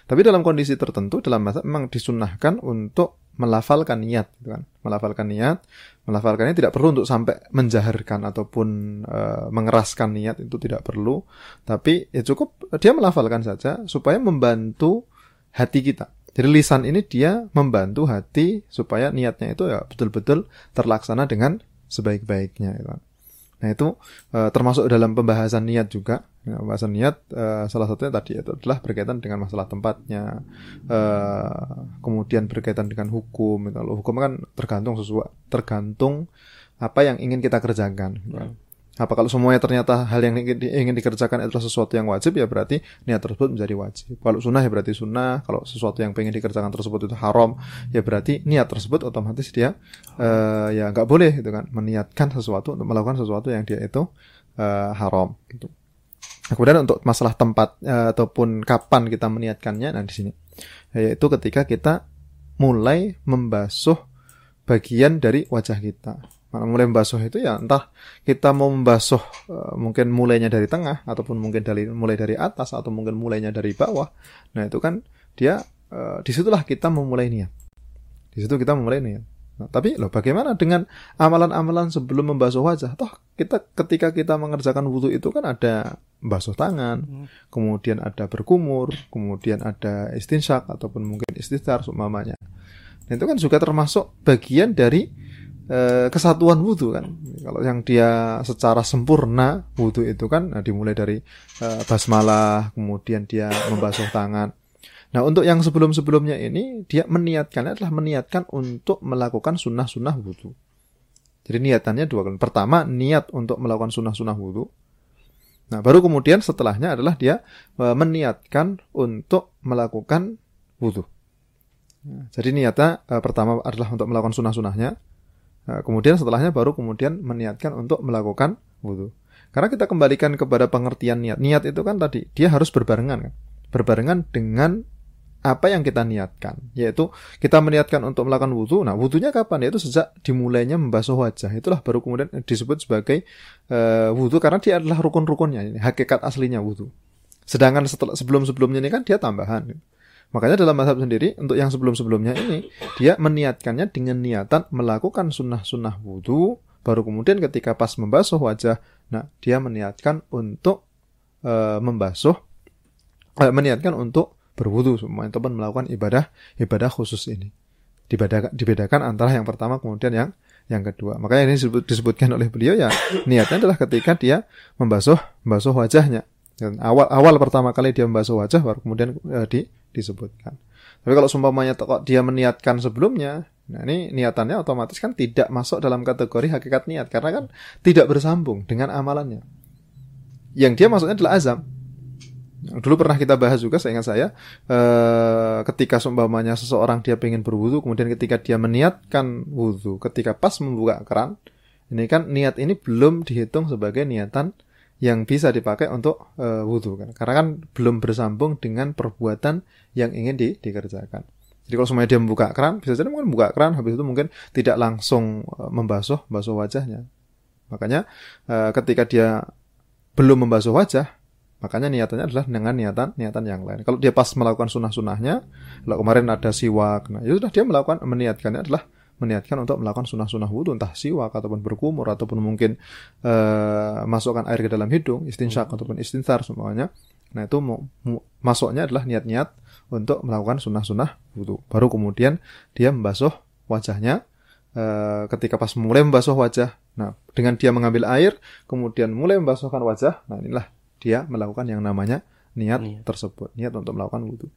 tapi dalam kondisi tertentu dalam masa memang disunahkan untuk melafalkan niat gitu kan. Melafalkan niat melafalkannya tidak perlu untuk sampai menjaharkan ataupun e, mengeraskan niat itu tidak perlu. Tapi ya cukup dia melafalkan saja supaya membantu hati kita. Jadi lisan ini dia membantu hati supaya niatnya itu ya betul-betul terlaksana dengan sebaik-baiknya gitu kan. Nah itu e, termasuk dalam pembahasan niat juga. Ya, pembahasan niat e, salah satunya tadi itu adalah berkaitan dengan masalah tempatnya, e, kemudian berkaitan dengan hukum. Kalau hukum kan tergantung sesuai, tergantung apa yang ingin kita kerjakan. Gitu. Apa kalau semuanya ternyata hal yang ingin, ingin dikerjakan adalah sesuatu yang wajib ya berarti niat tersebut menjadi wajib. Kalau sunnah ya berarti sunnah. Kalau sesuatu yang pengen dikerjakan tersebut itu haram ya berarti niat tersebut otomatis dia uh, ya nggak boleh gitu kan meniatkan sesuatu untuk melakukan sesuatu yang dia itu uh, haram gitu. Nah, kemudian untuk masalah tempat uh, ataupun kapan kita meniatkannya nah di sini yaitu ketika kita mulai membasuh bagian dari wajah kita. Mulai membasuh itu ya entah kita mau membasuh uh, mungkin mulainya dari tengah ataupun mungkin dari mulai dari atas atau mungkin mulainya dari bawah. Nah itu kan dia uh, di situlah kita memulai niat. Di situ kita memulai niat. Nah, tapi loh bagaimana dengan amalan-amalan sebelum membasuh wajah? Toh kita ketika kita mengerjakan wudhu itu kan ada membasuh tangan, hmm. kemudian ada berkumur, kemudian ada istinsyak ataupun mungkin istisar seumpamanya. Nah, itu kan juga termasuk bagian dari e, kesatuan wudhu kan. Kalau yang dia secara sempurna wudhu itu kan nah, dimulai dari e, basmalah, kemudian dia membasuh tangan, Nah untuk yang sebelum-sebelumnya ini dia meniatkannya adalah meniatkan untuk melakukan sunnah-sunnah wudhu. Jadi niatannya dua kali. Pertama niat untuk melakukan sunnah-sunnah wudhu. Nah baru kemudian setelahnya adalah dia e, meniatkan untuk melakukan wudhu. Nah, jadi niatnya pertama adalah untuk melakukan sunnah-sunnahnya. Nah, kemudian setelahnya baru kemudian meniatkan untuk melakukan wudhu. Karena kita kembalikan kepada pengertian niat. Niat itu kan tadi dia harus berbarengan kan. Berbarengan dengan apa yang kita niatkan, yaitu kita meniatkan untuk melakukan wudhu. Nah, wudhunya kapan? Yaitu sejak dimulainya membasuh wajah. Itulah baru kemudian disebut sebagai uh, wudhu karena dia adalah rukun-rukunnya, hakikat aslinya wudhu. Sedangkan setelah sebelum-sebelumnya ini kan dia tambahan. Makanya dalam mazhab sendiri untuk yang sebelum-sebelumnya ini dia meniatkannya dengan niatan melakukan sunnah-sunnah wudhu. Baru kemudian ketika pas membasuh wajah, nah dia meniatkan untuk uh, membasuh, uh, meniatkan untuk berwudu semua itu pun melakukan ibadah ibadah khusus ini dibedakan, dibedakan antara yang pertama kemudian yang yang kedua makanya ini disebut, disebutkan oleh beliau ya niatnya adalah ketika dia membasuh membasuh wajahnya dan awal awal pertama kali dia membasuh wajah baru kemudian uh, di, disebutkan. Tapi kalau sumpamanya kok dia meniatkan sebelumnya nah ini niatannya otomatis kan tidak masuk dalam kategori hakikat niat. Karena kan tidak bersambung dengan amalannya. Yang dia maksudnya adalah azam. Dulu pernah kita bahas juga, saya ingat saya, eh, ketika seumpamanya seseorang dia pengen berwudu, kemudian ketika dia meniatkan wudu, ketika pas membuka keran, ini kan niat ini belum dihitung sebagai niatan yang bisa dipakai untuk uh, wudhu kan, karena kan belum bersambung dengan perbuatan yang ingin di, dikerjakan. Jadi kalau semuanya dia membuka keran, bisa jadi mungkin membuka keran, habis itu mungkin tidak langsung uh, membasuh, basuh wajahnya. Makanya uh, ketika dia belum membasuh wajah, Makanya niatannya adalah dengan niatan niatan yang lain. Kalau dia pas melakukan sunnah-sunnahnya, kalau kemarin ada siwak, nah itu sudah dia melakukan meniatkannya adalah meniatkan untuk melakukan sunnah-sunnah wudhu entah siwak ataupun berkumur ataupun mungkin uh, masukkan air ke dalam hidung istinsyak hmm. ataupun istinsar semuanya nah itu masuknya adalah niat-niat untuk melakukan sunnah-sunnah wudhu baru kemudian dia membasuh wajahnya uh, ketika pas mulai membasuh wajah nah dengan dia mengambil air kemudian mulai membasuhkan wajah nah inilah dia melakukan yang namanya niat, niat. tersebut, niat untuk melakukan wudhu.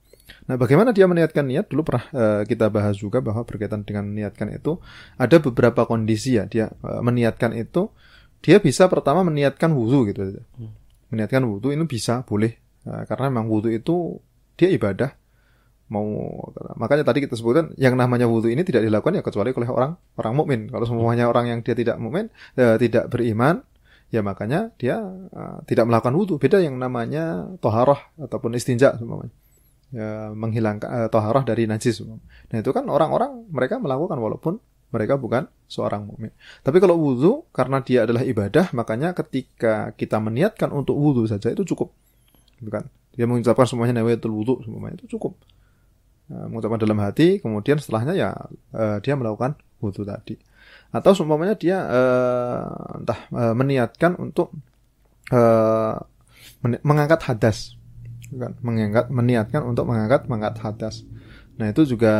Nah, bagaimana dia meniatkan niat? Dulu pernah uh, kita bahas juga bahwa berkaitan dengan meniatkan itu ada beberapa kondisi ya. Dia uh, meniatkan itu dia bisa pertama meniatkan wudhu gitu. Hmm. Meniatkan wudhu ini bisa, boleh. Uh, karena memang wudhu itu dia ibadah. Mau makanya tadi kita sebutkan yang namanya wudhu ini tidak dilakukan ya kecuali oleh orang orang mukmin. Kalau semuanya orang yang dia tidak mukmin, tidak beriman, ya makanya dia uh, tidak melakukan wudhu. Beda yang namanya toharoh ataupun istinja semuanya. Ya, menghilangkan uh, toharoh dari najis. Nah itu kan orang-orang mereka melakukan walaupun mereka bukan seorang mukmin. Tapi kalau wudhu karena dia adalah ibadah, makanya ketika kita meniatkan untuk wudhu saja itu cukup, bukan? Dia mengucapkan semuanya nawaitul wudhu semuanya itu cukup. Uh, mengucapkan dalam hati, kemudian setelahnya ya uh, dia melakukan wudhu tadi atau seumpamanya dia entah meniatkan untuk mengangkat hadas kan mengangkat meniatkan untuk mengangkat mengangkat hadas nah itu juga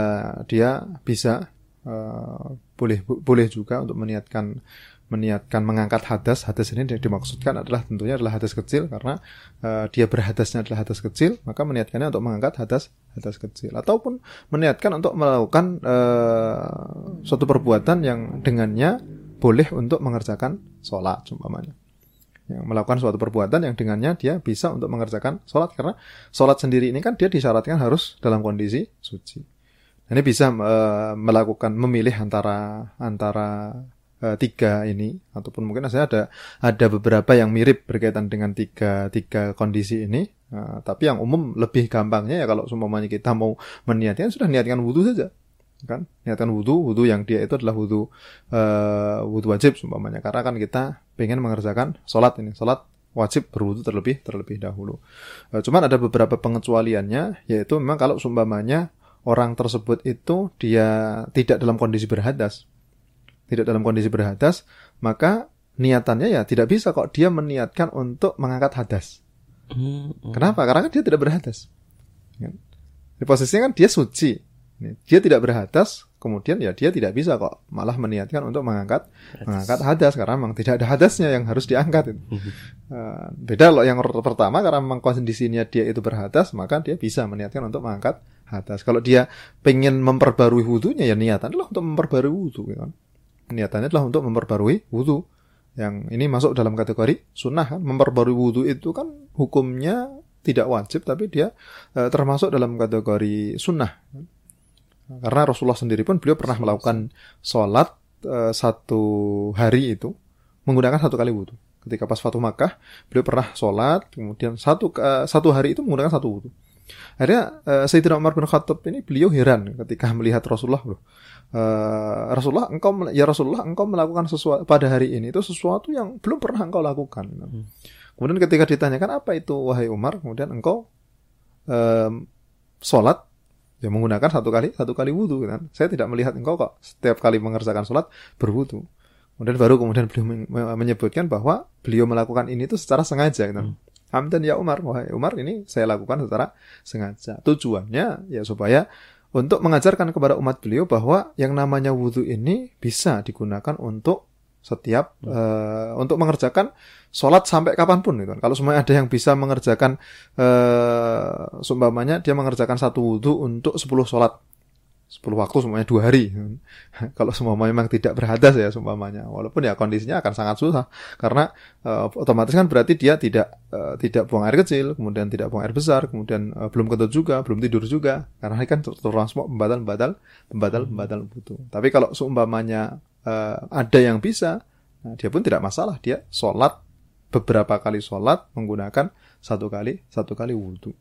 dia bisa uh, boleh boleh juga untuk meniatkan meniatkan mengangkat hadas. Hadas ini dimaksudkan adalah tentunya adalah hadas kecil karena uh, dia berhadasnya adalah hadas kecil maka meniatkannya untuk mengangkat hadas hadas kecil. Ataupun meniatkan untuk melakukan uh, suatu perbuatan yang dengannya boleh untuk mengerjakan sholat umpamanya yang melakukan suatu perbuatan yang dengannya dia bisa untuk mengerjakan sholat. Karena sholat sendiri ini kan dia disyaratkan harus dalam kondisi suci. Ini bisa uh, melakukan memilih antara antara uh, tiga ini. Ataupun mungkin saya ada ada beberapa yang mirip berkaitan dengan tiga tiga kondisi ini. Uh, tapi yang umum lebih gampangnya ya kalau semuanya kita mau meniatkan sudah niatkan wudhu saja kan? Niatkan wudhu wudhu yang dia itu adalah wudhu uh, wudhu wajib umpamanya karena kan kita pengen mengerjakan sholat ini sholat wajib berwudhu terlebih terlebih dahulu. Uh, cuman ada beberapa pengecualiannya yaitu memang kalau sumpamanya orang tersebut itu dia tidak dalam kondisi berhadas tidak dalam kondisi berhadas maka niatannya ya tidak bisa kok dia meniatkan untuk mengangkat hadas. Hmm, kenapa? Karena kan dia tidak berhadas. Kan? di posisinya kan dia suci dia tidak berhadas, kemudian ya dia tidak bisa kok malah meniatkan untuk mengangkat hadas. mengangkat hadas karena memang tidak ada hadasnya yang harus diangkat. Itu. uh, beda loh yang pertama karena memang kondisinya dia itu berhadas, maka dia bisa meniatkan untuk mengangkat hadas. Kalau dia pengen memperbarui wudhunya ya niatan adalah untuk memperbarui wudhu, ya kan? Niatannya adalah untuk memperbarui wudhu. Yang ini masuk dalam kategori sunnah kan? Memperbarui wudhu itu kan hukumnya tidak wajib tapi dia uh, termasuk dalam kategori sunnah. Karena Rasulullah sendiri pun beliau pernah melakukan sholat uh, satu hari itu menggunakan satu kali wudhu. Ketika pas Fatu Makkah, beliau pernah sholat, kemudian satu uh, satu hari itu menggunakan satu wudhu. Akhirnya uh, Sayyidina Umar bin Khattab ini beliau heran ketika melihat Rasulullah loh. Uh, Rasulullah engkau ya Rasulullah engkau melakukan sesuatu pada hari ini itu sesuatu yang belum pernah engkau lakukan. Hmm. Kemudian ketika ditanyakan apa itu wahai Umar, kemudian engkau um, sholat Ya menggunakan satu kali satu kali wudhu kan. Saya tidak melihat engkau kok setiap kali mengerjakan sholat berwudhu. Kemudian baru kemudian beliau menyebutkan bahwa beliau melakukan ini itu secara sengaja gitu. Hmm. Hamdan ya Umar, wahai Umar ini saya lakukan secara sengaja. Tujuannya ya supaya untuk mengajarkan kepada umat beliau bahwa yang namanya wudhu ini bisa digunakan untuk setiap hmm. uh, untuk mengerjakan sholat sampai kapan pun gitu. Kalau semuanya ada yang bisa mengerjakan uh, sumpamanya dia mengerjakan satu wudhu untuk 10 sholat 10 waktu semuanya dua hari. Kalau semua memang tidak berhadas ya sumpamanya, walaupun ya kondisinya akan sangat susah karena uh, otomatis kan berarti dia tidak uh, tidak buang air kecil, kemudian tidak buang air besar, kemudian uh, belum kentut juga, belum tidur juga, karena ini kan terus semua pembatal pembatal pembatal pembatal butuh. Tapi kalau seumpamanya uh, ada yang bisa, nah, dia pun tidak masalah. Dia sholat beberapa kali sholat menggunakan satu kali satu kali wudhu.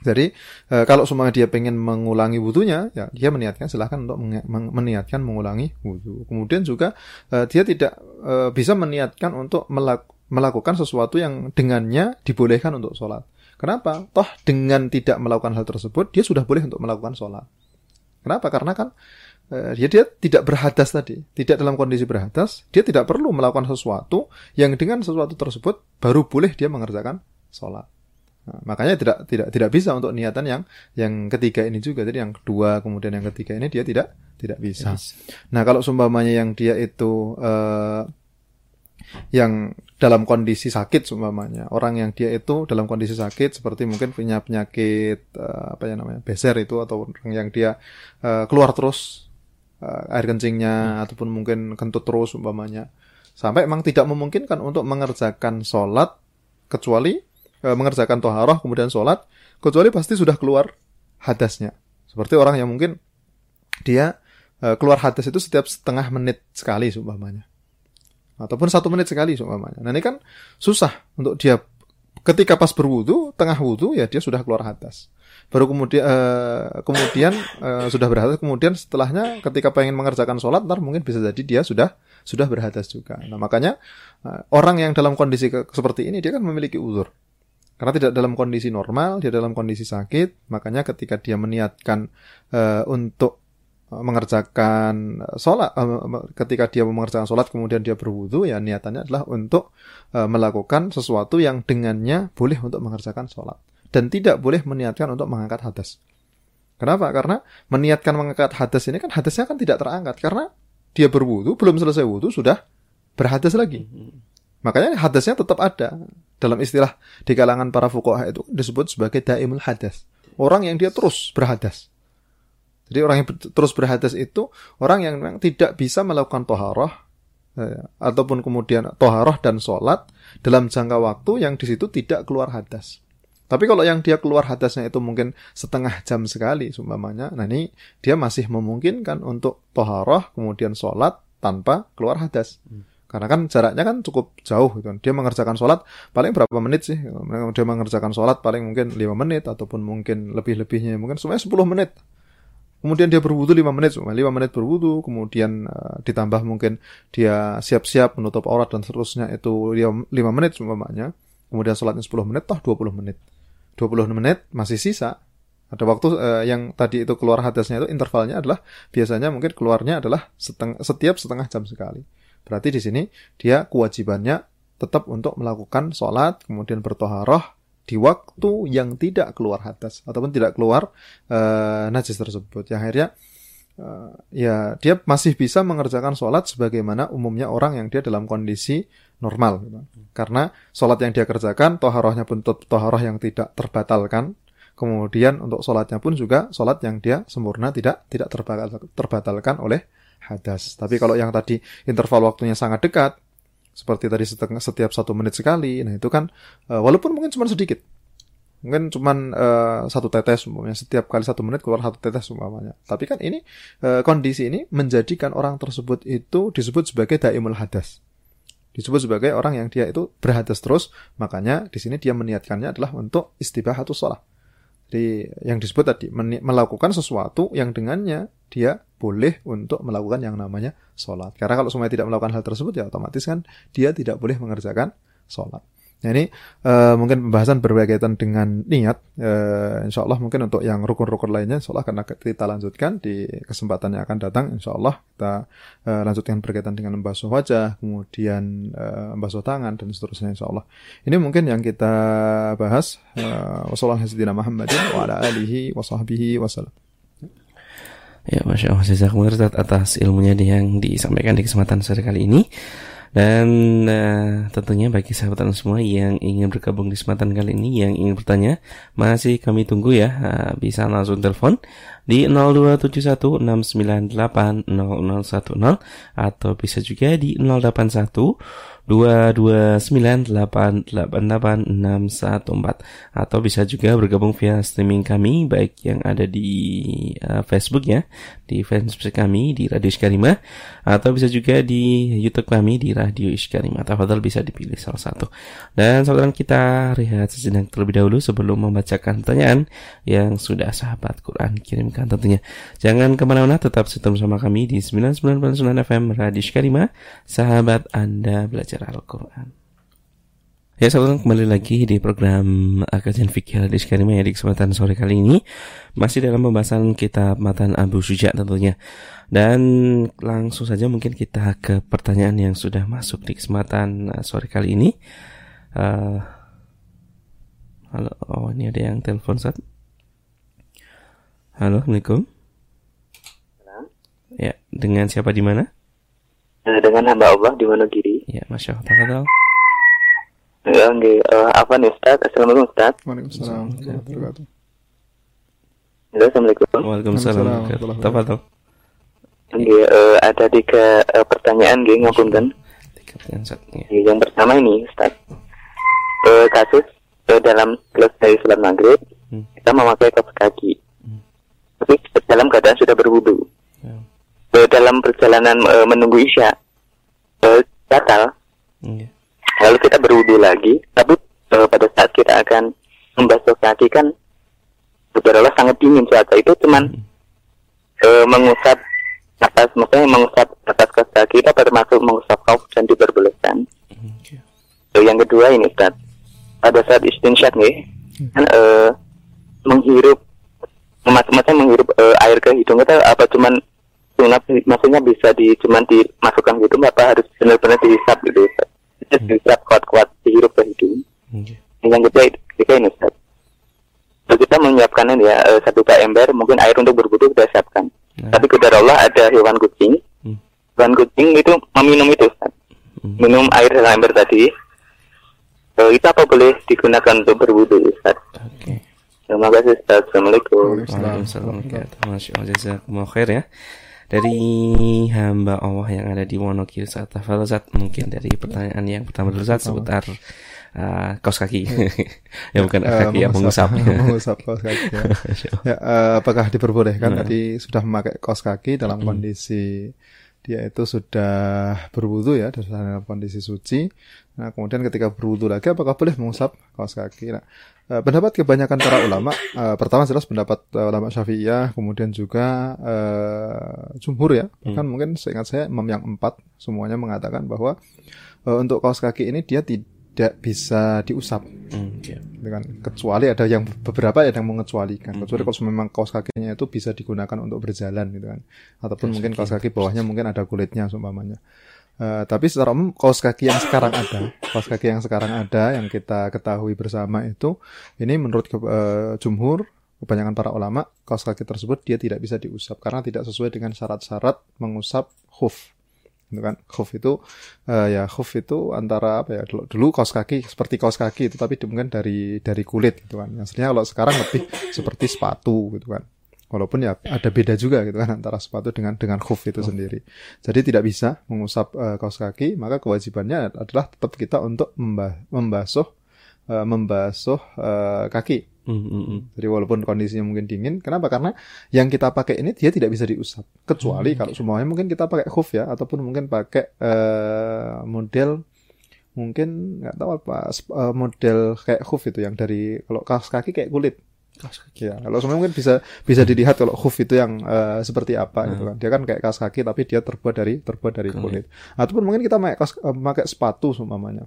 Jadi uh, kalau semuanya dia pengen mengulangi wudhunya, ya dia meniatkan silahkan untuk meniatkan mengulangi wudhu. Kemudian juga uh, dia tidak uh, bisa meniatkan untuk melak melakukan sesuatu yang dengannya dibolehkan untuk sholat. Kenapa? Toh dengan tidak melakukan hal tersebut, dia sudah boleh untuk melakukan sholat. Kenapa? Karena kan uh, dia dia tidak berhadas tadi, tidak dalam kondisi berhadas, dia tidak perlu melakukan sesuatu yang dengan sesuatu tersebut baru boleh dia mengerjakan sholat. Nah, makanya tidak tidak tidak bisa untuk niatan yang yang ketiga ini juga. Jadi yang kedua kemudian yang ketiga ini dia tidak tidak bisa. bisa. Nah kalau sumpamanya yang dia itu uh, yang dalam kondisi sakit sumpamanya orang yang dia itu dalam kondisi sakit seperti mungkin punya penyakit uh, apa ya namanya beser itu atau orang yang dia uh, keluar terus uh, air kencingnya hmm. ataupun mungkin kentut terus umpamanya sampai memang tidak memungkinkan untuk mengerjakan sholat kecuali uh, mengerjakan toharoh kemudian sholat kecuali pasti sudah keluar hadasnya. Seperti orang yang mungkin dia uh, keluar hadas itu setiap setengah menit sekali umpamanya ataupun satu menit sekali umpamanya nah ini kan susah untuk dia ketika pas berwudu tengah wudu ya dia sudah keluar hadas baru kemudian uh, kemudian uh, sudah berhadas kemudian setelahnya ketika pengen mengerjakan sholat ntar mungkin bisa jadi dia sudah sudah berhadas juga. Nah makanya uh, orang yang dalam kondisi ke, seperti ini dia kan memiliki uzur. Karena tidak dalam kondisi normal dia dalam kondisi sakit makanya ketika dia meniatkan uh, untuk mengerjakan sholat ketika dia mengerjakan sholat kemudian dia berwudu ya niatannya adalah untuk melakukan sesuatu yang dengannya boleh untuk mengerjakan sholat dan tidak boleh meniatkan untuk mengangkat hadas. Kenapa? Karena meniatkan mengangkat hadas ini kan hadasnya kan tidak terangkat karena dia berwudu belum selesai wudu sudah berhadas lagi. Makanya hadasnya tetap ada. Dalam istilah di kalangan para fuqaha itu disebut sebagai daimul hadas. Orang yang dia terus berhadas. Jadi orang yang terus berhadas itu orang yang memang tidak bisa melakukan toharoh eh, ataupun kemudian toharoh dan sholat dalam jangka waktu yang di situ tidak keluar hadas. Tapi kalau yang dia keluar hadasnya itu mungkin setengah jam sekali, sumpamanya, nah ini dia masih memungkinkan untuk toharoh, kemudian sholat tanpa keluar hadas. Hmm. Karena kan jaraknya kan cukup jauh gitu. Dia mengerjakan sholat paling berapa menit sih? Dia mengerjakan sholat paling mungkin 5 menit ataupun mungkin lebih-lebihnya mungkin semuanya 10 menit. Kemudian dia berwudu 5 menit, 5 menit berwudu, kemudian uh, ditambah mungkin dia siap-siap menutup aurat dan seterusnya itu dia 5 menit umpamanya, kemudian sholatnya 10 menit, toh 20 menit. 20 menit masih sisa. Ada waktu uh, yang tadi itu keluar hadasnya itu intervalnya adalah biasanya mungkin keluarnya adalah seteng setiap setengah jam sekali. Berarti di sini dia kewajibannya tetap untuk melakukan sholat, kemudian bertoharoh, di waktu yang tidak keluar hadas ataupun tidak keluar uh, najis tersebut. Yang akhirnya uh, ya dia masih bisa mengerjakan sholat sebagaimana umumnya orang yang dia dalam kondisi normal. Gitu. Karena sholat yang dia kerjakan, toharohnya pun toharoh yang tidak terbatalkan. Kemudian untuk sholatnya pun juga sholat yang dia sempurna tidak tidak terbatalkan oleh hadas. Tapi kalau yang tadi interval waktunya sangat dekat, seperti tadi setiap satu menit sekali. Nah itu kan uh, walaupun mungkin cuma sedikit, mungkin cuma uh, satu tetes umpamanya setiap kali satu menit keluar satu tetes umpamanya. Tapi kan ini uh, kondisi ini menjadikan orang tersebut itu disebut sebagai daimul hadas. Disebut sebagai orang yang dia itu berhadas terus, makanya di sini dia meniatkannya adalah untuk istibahatus sholat. Jadi yang disebut tadi melakukan sesuatu yang dengannya dia boleh untuk melakukan yang namanya sholat. Karena kalau semuanya tidak melakukan hal tersebut ya otomatis kan dia tidak boleh mengerjakan sholat. Nah ini uh, mungkin pembahasan berkaitan dengan niat. Uh, insya Allah mungkin untuk yang rukun-rukun lainnya, insya Allah akan kita lanjutkan di kesempatan yang akan datang. Insya Allah kita uh, lanjutkan berkaitan dengan membasuh wajah, kemudian uh, membasuh tangan dan seterusnya. Insya Allah. Ini mungkin yang kita bahas. Wassalamualaikum warahmatullahi wabarakatuh. Ya, Masya Allah, atas ilmunya yang disampaikan di kesempatan sore kali ini. Dan uh, tentunya bagi sahabat semua yang ingin bergabung di kesempatan kali ini, yang ingin bertanya, masih kami tunggu ya. Uh, bisa langsung telepon di 02716980010 atau bisa juga di 081 229888614 atau bisa juga bergabung via streaming kami baik yang ada di uh, Facebook ya di fanspage kami di Radio Iskarima atau bisa juga di YouTube kami di Radio Iskarima. Tafadhol bisa dipilih salah satu. Dan saudara kita rehat sejenak terlebih dahulu sebelum membacakan pertanyaan yang sudah sahabat Quran kirimkan tentunya. Jangan ke mana-mana tetap setia bersama kami di 99.9 FM Radio Iskarima. Sahabat Anda belajar Al-Quran. Ya sahabat kembali lagi di program Kajian Fikih di Karima ya di kesempatan sore kali ini. Masih dalam pembahasan kitab Matan Abu Syuja tentunya. Dan langsung saja mungkin kita ke pertanyaan yang sudah masuk di kesempatan uh, sore kali ini. Uh, Halo, oh ini ada yang telepon saat Halo, Assalamualaikum. Ya, dengan siapa di mana? Eh, dengan hamba Allah di Wonogiri Ya, Masya Allah Ya, okay. uh, eh, apa nih Ustaz? Assalamualaikum Ustaz. Waalaikumsalam Halo, Assalamualaikum. Waalaikumsalam. Tafadhol. Oke, uh, ada tiga uh, pertanyaan nggih ngapunten. Tiga pertanyaan. Ya. Yang pertama ini Ustaz. Uh, kasus uh, dalam selesai sholat maghrib hmm. kita memakai kaos kaki. Hmm. Tapi dalam keadaan sudah berwudu. Ya. Uh, dalam perjalanan uh, menunggu isya uh, batal. Hmm lalu kita berwudu lagi tapi uh, pada saat kita akan membasuh kaki kan Allah sangat dingin saat itu cuman uh, mengusap atas maksudnya mengusap atas kaki kita termasuk mengusap kauf dan diperbolehkan okay. so, yang kedua ini Ustaz pada saat istinsyak nih hmm. kan uh, menghirup macam-macam menghirup uh, air ke hidung kita apa cuman sunat maksudnya bisa di cuman dimasukkan gitu apa harus benar-benar dihisap gitu Ustaz hmm. bisa kuat-kuat dihirup ke hidung. Okay. Yang ketiga, ketiga ini Ustaz. So, kita menyiapkan ini ya uh, satu ember, mungkin air untuk berwudu kita siapkan. Nah. Tapi kepada Allah ada hewan kucing. Hmm. Hewan kucing itu meminum itu Ustaz. Hmm. Minum air dalam ember tadi. So, itu apa boleh digunakan untuk berwudu Ustaz? Oke. Okay. Terima kasih Ustaz. Assalamualaikum. Waalaikumsalam. Masya Allah. Jazakumullah khair ya dari hamba Allah yang ada di Wonogiri saat saat mungkin dari pertanyaan yang pertama dulu saat seputar uh, kaos kaki ya bukan uh, kaki ya mengusap mengusap kaos kaki ya, ya uh, apakah diperbolehkan hmm. tadi sudah memakai kaos kaki dalam hmm. kondisi dia itu sudah berwudu ya dalam kondisi suci. Nah, kemudian ketika berwudu lagi apakah boleh mengusap kaos kaki? Nah, eh, pendapat kebanyakan para ulama uh, pertama jelas pendapat uh, ulama Syafi'iyah, kemudian juga uh, jumhur ya. Bahkan hmm. mungkin seingat saya imam yang empat semuanya mengatakan bahwa uh, untuk kaos kaki ini dia tidak bisa diusap. Mm, yeah. Dengan kecuali ada yang beberapa yang mengecualikan. Mm, kecuali kalau memang kaos kakinya itu bisa digunakan untuk berjalan gitu kan. Ataupun mungkin kaos kaki bawahnya mungkin ada kulitnya seumpamanya. Uh, tapi secara umum kaos kaki yang sekarang ada, kaos kaki yang sekarang ada yang kita ketahui bersama itu ini menurut uh, jumhur kebanyakan para ulama kaos kaki tersebut dia tidak bisa diusap karena tidak sesuai dengan syarat-syarat mengusap hoof gitu kan? Khuf itu uh, ya khuf itu antara apa ya dulu, dulu kaos kaki seperti kaos kaki itu tapi mungkin dari dari kulit gitu kan. Aslinya kalau sekarang lebih seperti sepatu gitu kan walaupun ya ada beda juga gitu kan antara sepatu dengan dengan khuf itu oh. sendiri jadi tidak bisa mengusap uh, kaos kaki maka kewajibannya adalah tetap kita untuk membah membasuh uh, membasuh uh, kaki Mm-hmm. Jadi walaupun kondisinya mungkin dingin, kenapa? Karena yang kita pakai ini dia tidak bisa diusap. Kecuali mm-hmm. kalau semuanya mungkin kita pakai hoof ya, ataupun mungkin pakai uh, model mungkin nggak tahu apa uh, model kayak hoof itu yang dari kalau kaos kaki kayak kulit. Kaos kaki. Ya, kalau semuanya mungkin bisa bisa dilihat kalau hoof itu yang uh, seperti apa gitu kan. Dia kan kayak kaos kaki tapi dia terbuat dari terbuat dari kulit. Ataupun mungkin kita pakai kaos uh, pakai sepatu semuanya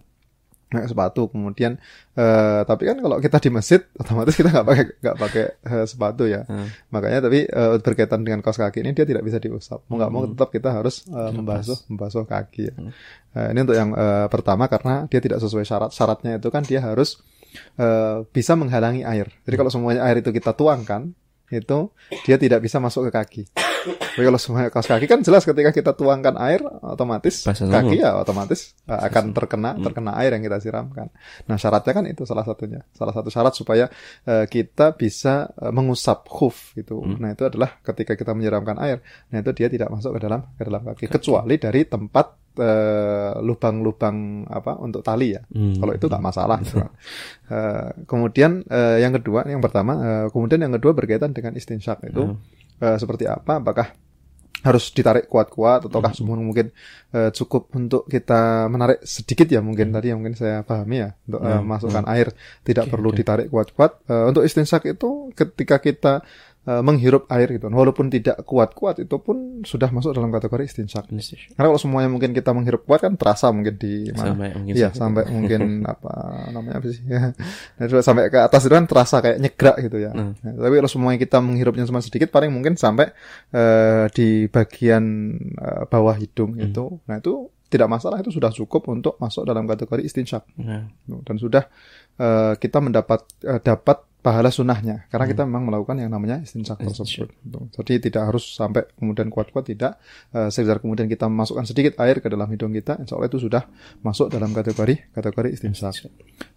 pakai sepatu kemudian uh, tapi kan kalau kita di masjid otomatis kita nggak pakai nggak pakai uh, sepatu ya hmm. makanya tapi uh, berkaitan dengan kaos kaki ini dia tidak bisa diusap mau nggak hmm. mau tetap kita harus uh, membasuh membasuh kaki ya. hmm. uh, ini untuk yang uh, pertama karena dia tidak sesuai syarat syaratnya itu kan dia harus uh, bisa menghalangi air jadi kalau semuanya air itu kita tuangkan itu dia tidak bisa masuk ke kaki tapi kalau semuanya kaos kaki kan jelas ketika kita tuangkan air otomatis Pasal kaki ya otomatis uh, akan terkena hmm. terkena air yang kita siramkan. Nah syaratnya kan itu salah satunya. Salah satu syarat supaya uh, kita bisa uh, mengusap hoof gitu. Hmm. Nah itu adalah ketika kita menyiramkan air. Nah itu dia tidak masuk ke dalam ke dalam kaki, kaki. kecuali dari tempat lubang-lubang uh, apa untuk tali ya. Hmm. Kalau itu nggak masalah. uh, kemudian uh, yang kedua, yang pertama, uh, kemudian yang kedua berkaitan dengan istinsyak itu. Hmm uh, seperti apa apakah harus ditarik kuat-kuat ataukah hmm. semua mungkin uh, cukup untuk kita menarik sedikit ya mungkin hmm. tadi yang mungkin saya pahami ya untuk uh, masukkan hmm. air tidak okay, perlu okay. ditarik kuat-kuat uh, untuk istinsak itu ketika kita uh, menghirup air gitu. Walaupun tidak kuat-kuat itu pun sudah masuk dalam kategori istinsak. Karena kalau semuanya mungkin kita menghirup kuat kan terasa mungkin di mana? Sampai mungkin iya, sampai mungkin apa namanya apa sih? Ya. Nah, sampai ke atas itu kan terasa kayak nyegrak gitu ya. Hmm. Nah, tapi kalau semuanya kita menghirupnya cuma sedikit paling mungkin sampai uh, di bagian uh, bawah hidung hmm. itu. Nah, itu tidak masalah itu sudah cukup untuk masuk dalam kategori istinsyak. Hmm. Dan sudah uh, kita mendapat uh, dapat pahala sunnahnya karena hmm. kita memang melakukan yang namanya istinsak tersebut. Jadi tidak harus sampai kemudian kuat-kuat tidak uh, sekedar kemudian kita masukkan sedikit air ke dalam hidung kita, insya Allah itu sudah masuk dalam kategori kategori istinsak.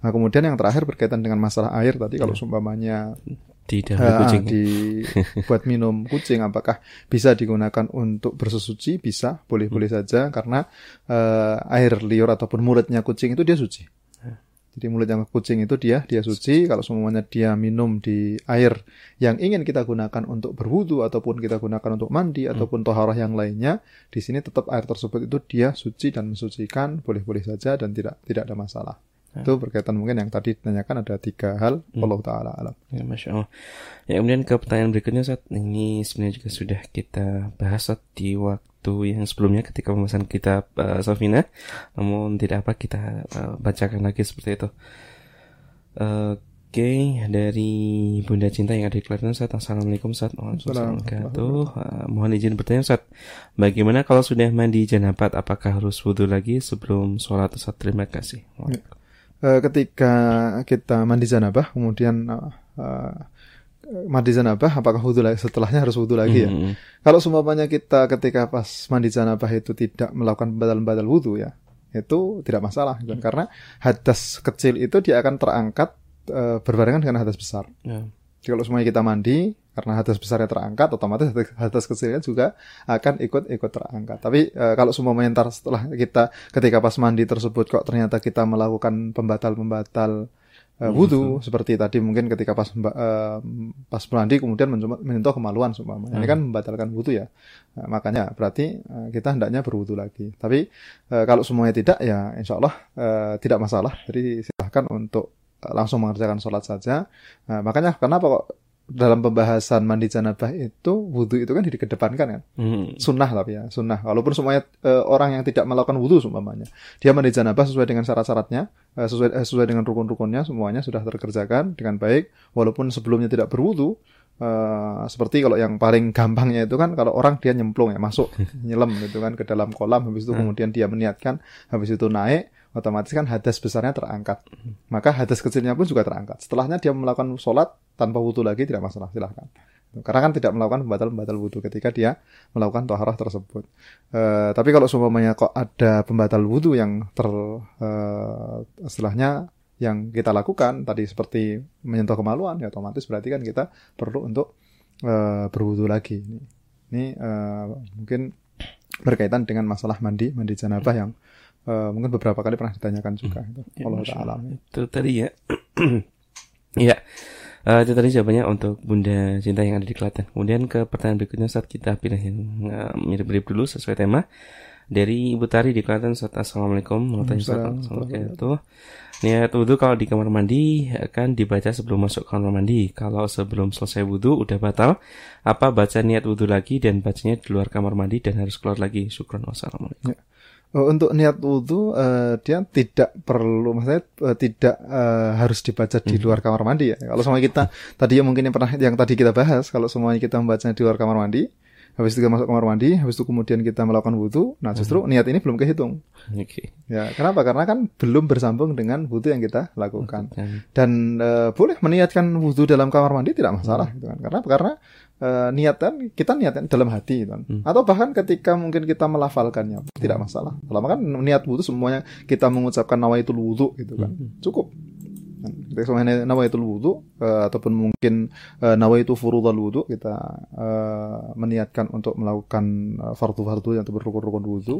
Nah kemudian yang terakhir berkaitan dengan masalah air tadi kalau iya. sumpamanya di uh, kucing di buat minum kucing apakah bisa digunakan untuk bersesuci bisa boleh boleh hmm. saja karena uh, air liur ataupun mulutnya kucing itu dia suci jadi mulut yang kucing itu dia dia suci. Kalau semuanya dia minum di air yang ingin kita gunakan untuk berwudu ataupun kita gunakan untuk mandi hmm. ataupun toharah yang lainnya, di sini tetap air tersebut itu dia suci dan mensucikan, boleh-boleh saja dan tidak tidak ada masalah. Ya. Itu berkaitan mungkin yang tadi ditanyakan ada tiga hal. Hmm. Allah taala alam. Ya, masya Allah. Ya kemudian ke pertanyaan berikutnya saat ini sebenarnya juga sudah kita bahas saat di waktu yang sebelumnya ketika pembahasan kitab uh, Sofina namun tidak apa kita uh, bacakan lagi seperti itu uh, Oke, okay, dari Bunda Cinta yang ada di Klaten Ustaz. Assalamualaikum Ustaz. Waalaikumsalam uh, mohon izin bertanya Ustaz. Bagaimana kalau sudah mandi janabat apakah harus wudhu lagi sebelum sholat Ustaz? Terima kasih. Uh, ketika kita mandi janabah kemudian uh, uh, mandi janabah apakah wudhu lagi setelahnya harus wudhu lagi ya? Mm-hmm. Kalau semuanya kita ketika pas mandi janabah itu tidak melakukan badal-badal wudhu ya, itu tidak masalah gitu. Mm-hmm. karena hadas kecil itu dia akan terangkat e, berbarengan dengan hadas besar. Yeah. Jadi kalau semuanya kita mandi karena hadas besarnya terangkat, otomatis hadas kecilnya juga akan ikut-ikut terangkat. Tapi e, kalau semuanya ntar setelah kita ketika pas mandi tersebut kok ternyata kita melakukan pembatal-pembatal uh, wudhu seperti tadi mungkin ketika pas uh, pas mandi kemudian menyentuh kemaluan seumpamanya. Hmm. ini kan membatalkan wudhu ya. Uh, makanya berarti uh, kita hendaknya berwudhu lagi. Tapi uh, kalau semuanya tidak ya insya Allah uh, tidak masalah. Jadi silahkan untuk langsung mengerjakan sholat saja. Uh, makanya kenapa kok dalam pembahasan mandi janabah itu wudhu itu kan dikedepankan kan hmm. sunnah tapi ya sunnah walaupun semuanya e, orang yang tidak melakukan wudhu seumpamanya dia mandi janabah sesuai dengan syarat-syaratnya e, sesuai e, sesuai dengan rukun-rukunnya semuanya sudah terkerjakan dengan baik walaupun sebelumnya tidak berwudhu e, seperti kalau yang paling gampangnya itu kan kalau orang dia nyemplung ya masuk nyelam gitu kan ke dalam kolam habis itu hmm. kemudian dia meniatkan habis itu naik otomatis kan hadas besarnya terangkat. Maka hadas kecilnya pun juga terangkat. Setelahnya dia melakukan sholat tanpa wudhu lagi tidak masalah, silahkan. Karena kan tidak melakukan pembatal-pembatal wudhu ketika dia melakukan toharah tersebut. E, tapi kalau semuanya kok ada pembatal wudhu yang ter e, setelahnya yang kita lakukan tadi seperti menyentuh kemaluan ya otomatis berarti kan kita perlu untuk e, berwudhu lagi. Ini, ini mungkin berkaitan dengan masalah mandi mandi janabah yang uh, mungkin beberapa kali pernah ditanyakan juga hmm. itu. Ya, Allah taala. Itu tadi ya. ya. Uh, itu tadi jawabannya untuk Bunda Cinta yang ada di Klaten. Kemudian ke pertanyaan berikutnya saat kita pilih yang uh, mirip-mirip dulu sesuai tema dari Ibu Tari di Klaten. Saat Assalamualaikum warahmatullahi wabarakatuh. Niat wudhu kalau di kamar mandi akan dibaca sebelum masuk kamar mandi. Kalau sebelum selesai wudhu udah batal, apa baca niat wudhu lagi dan bacanya di luar kamar mandi dan harus keluar lagi. Syukron wassalamualaikum. Ya. Oh, untuk niat wudhu uh, dia tidak perlu maksudnya uh, tidak uh, harus dibaca di hmm. luar kamar mandi ya. Kalau semua kita tadi yang mungkin yang pernah yang tadi kita bahas kalau semuanya kita membacanya di luar kamar mandi, habis itu kita masuk kamar mandi, habis itu kemudian kita melakukan wudhu, nah justru hmm. niat ini belum kehitung. Okay. Ya, kenapa? Karena kan belum bersambung dengan wudhu yang kita lakukan. Dan uh, boleh meniatkan wudhu dalam kamar mandi tidak masalah, hmm. gitu kan? Karena karena uh, niatan kita niatan dalam hati kan hmm. atau bahkan ketika mungkin kita melafalkannya hmm. tidak masalah lama kan niat wudhu semuanya kita mengucapkan itu wudhu gitu kan hmm. cukup semuanya itu wudhu uh, ataupun mungkin uh, itu furudhal wudhu kita uh, meniatkan untuk melakukan uh, fardu-fardu yang berrukun-rukun wudhu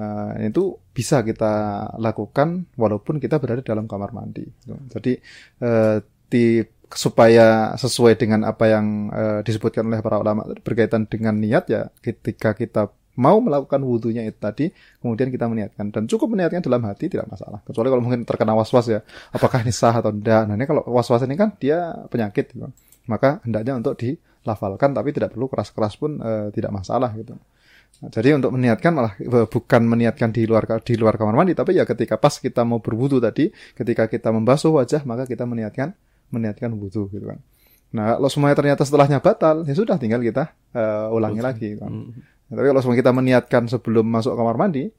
uh, itu bisa kita lakukan walaupun kita berada dalam kamar mandi gitu. jadi uh, di supaya sesuai dengan apa yang uh, disebutkan oleh para ulama berkaitan dengan niat ya ketika kita mau melakukan wudhunya itu tadi kemudian kita meniatkan dan cukup meniatkan dalam hati tidak masalah kecuali kalau mungkin terkena was-was ya apakah ini sah atau tidak nah ini kalau was-was ini kan dia penyakit gitu. maka hendaknya untuk dilafalkan tapi tidak perlu keras-keras pun uh, tidak masalah gitu Nah, jadi untuk meniatkan malah eh, bukan meniatkan di luar di luar kamar mandi tapi ya ketika pas kita mau berwudu tadi ketika kita membasuh wajah maka kita meniatkan meniatkan wudhu gitu kan. Nah, kalau semuanya ternyata setelahnya batal, ya sudah tinggal kita uh, ulangi lagi kan. Hmm. Tapi kalau kita meniatkan sebelum masuk kamar mandi,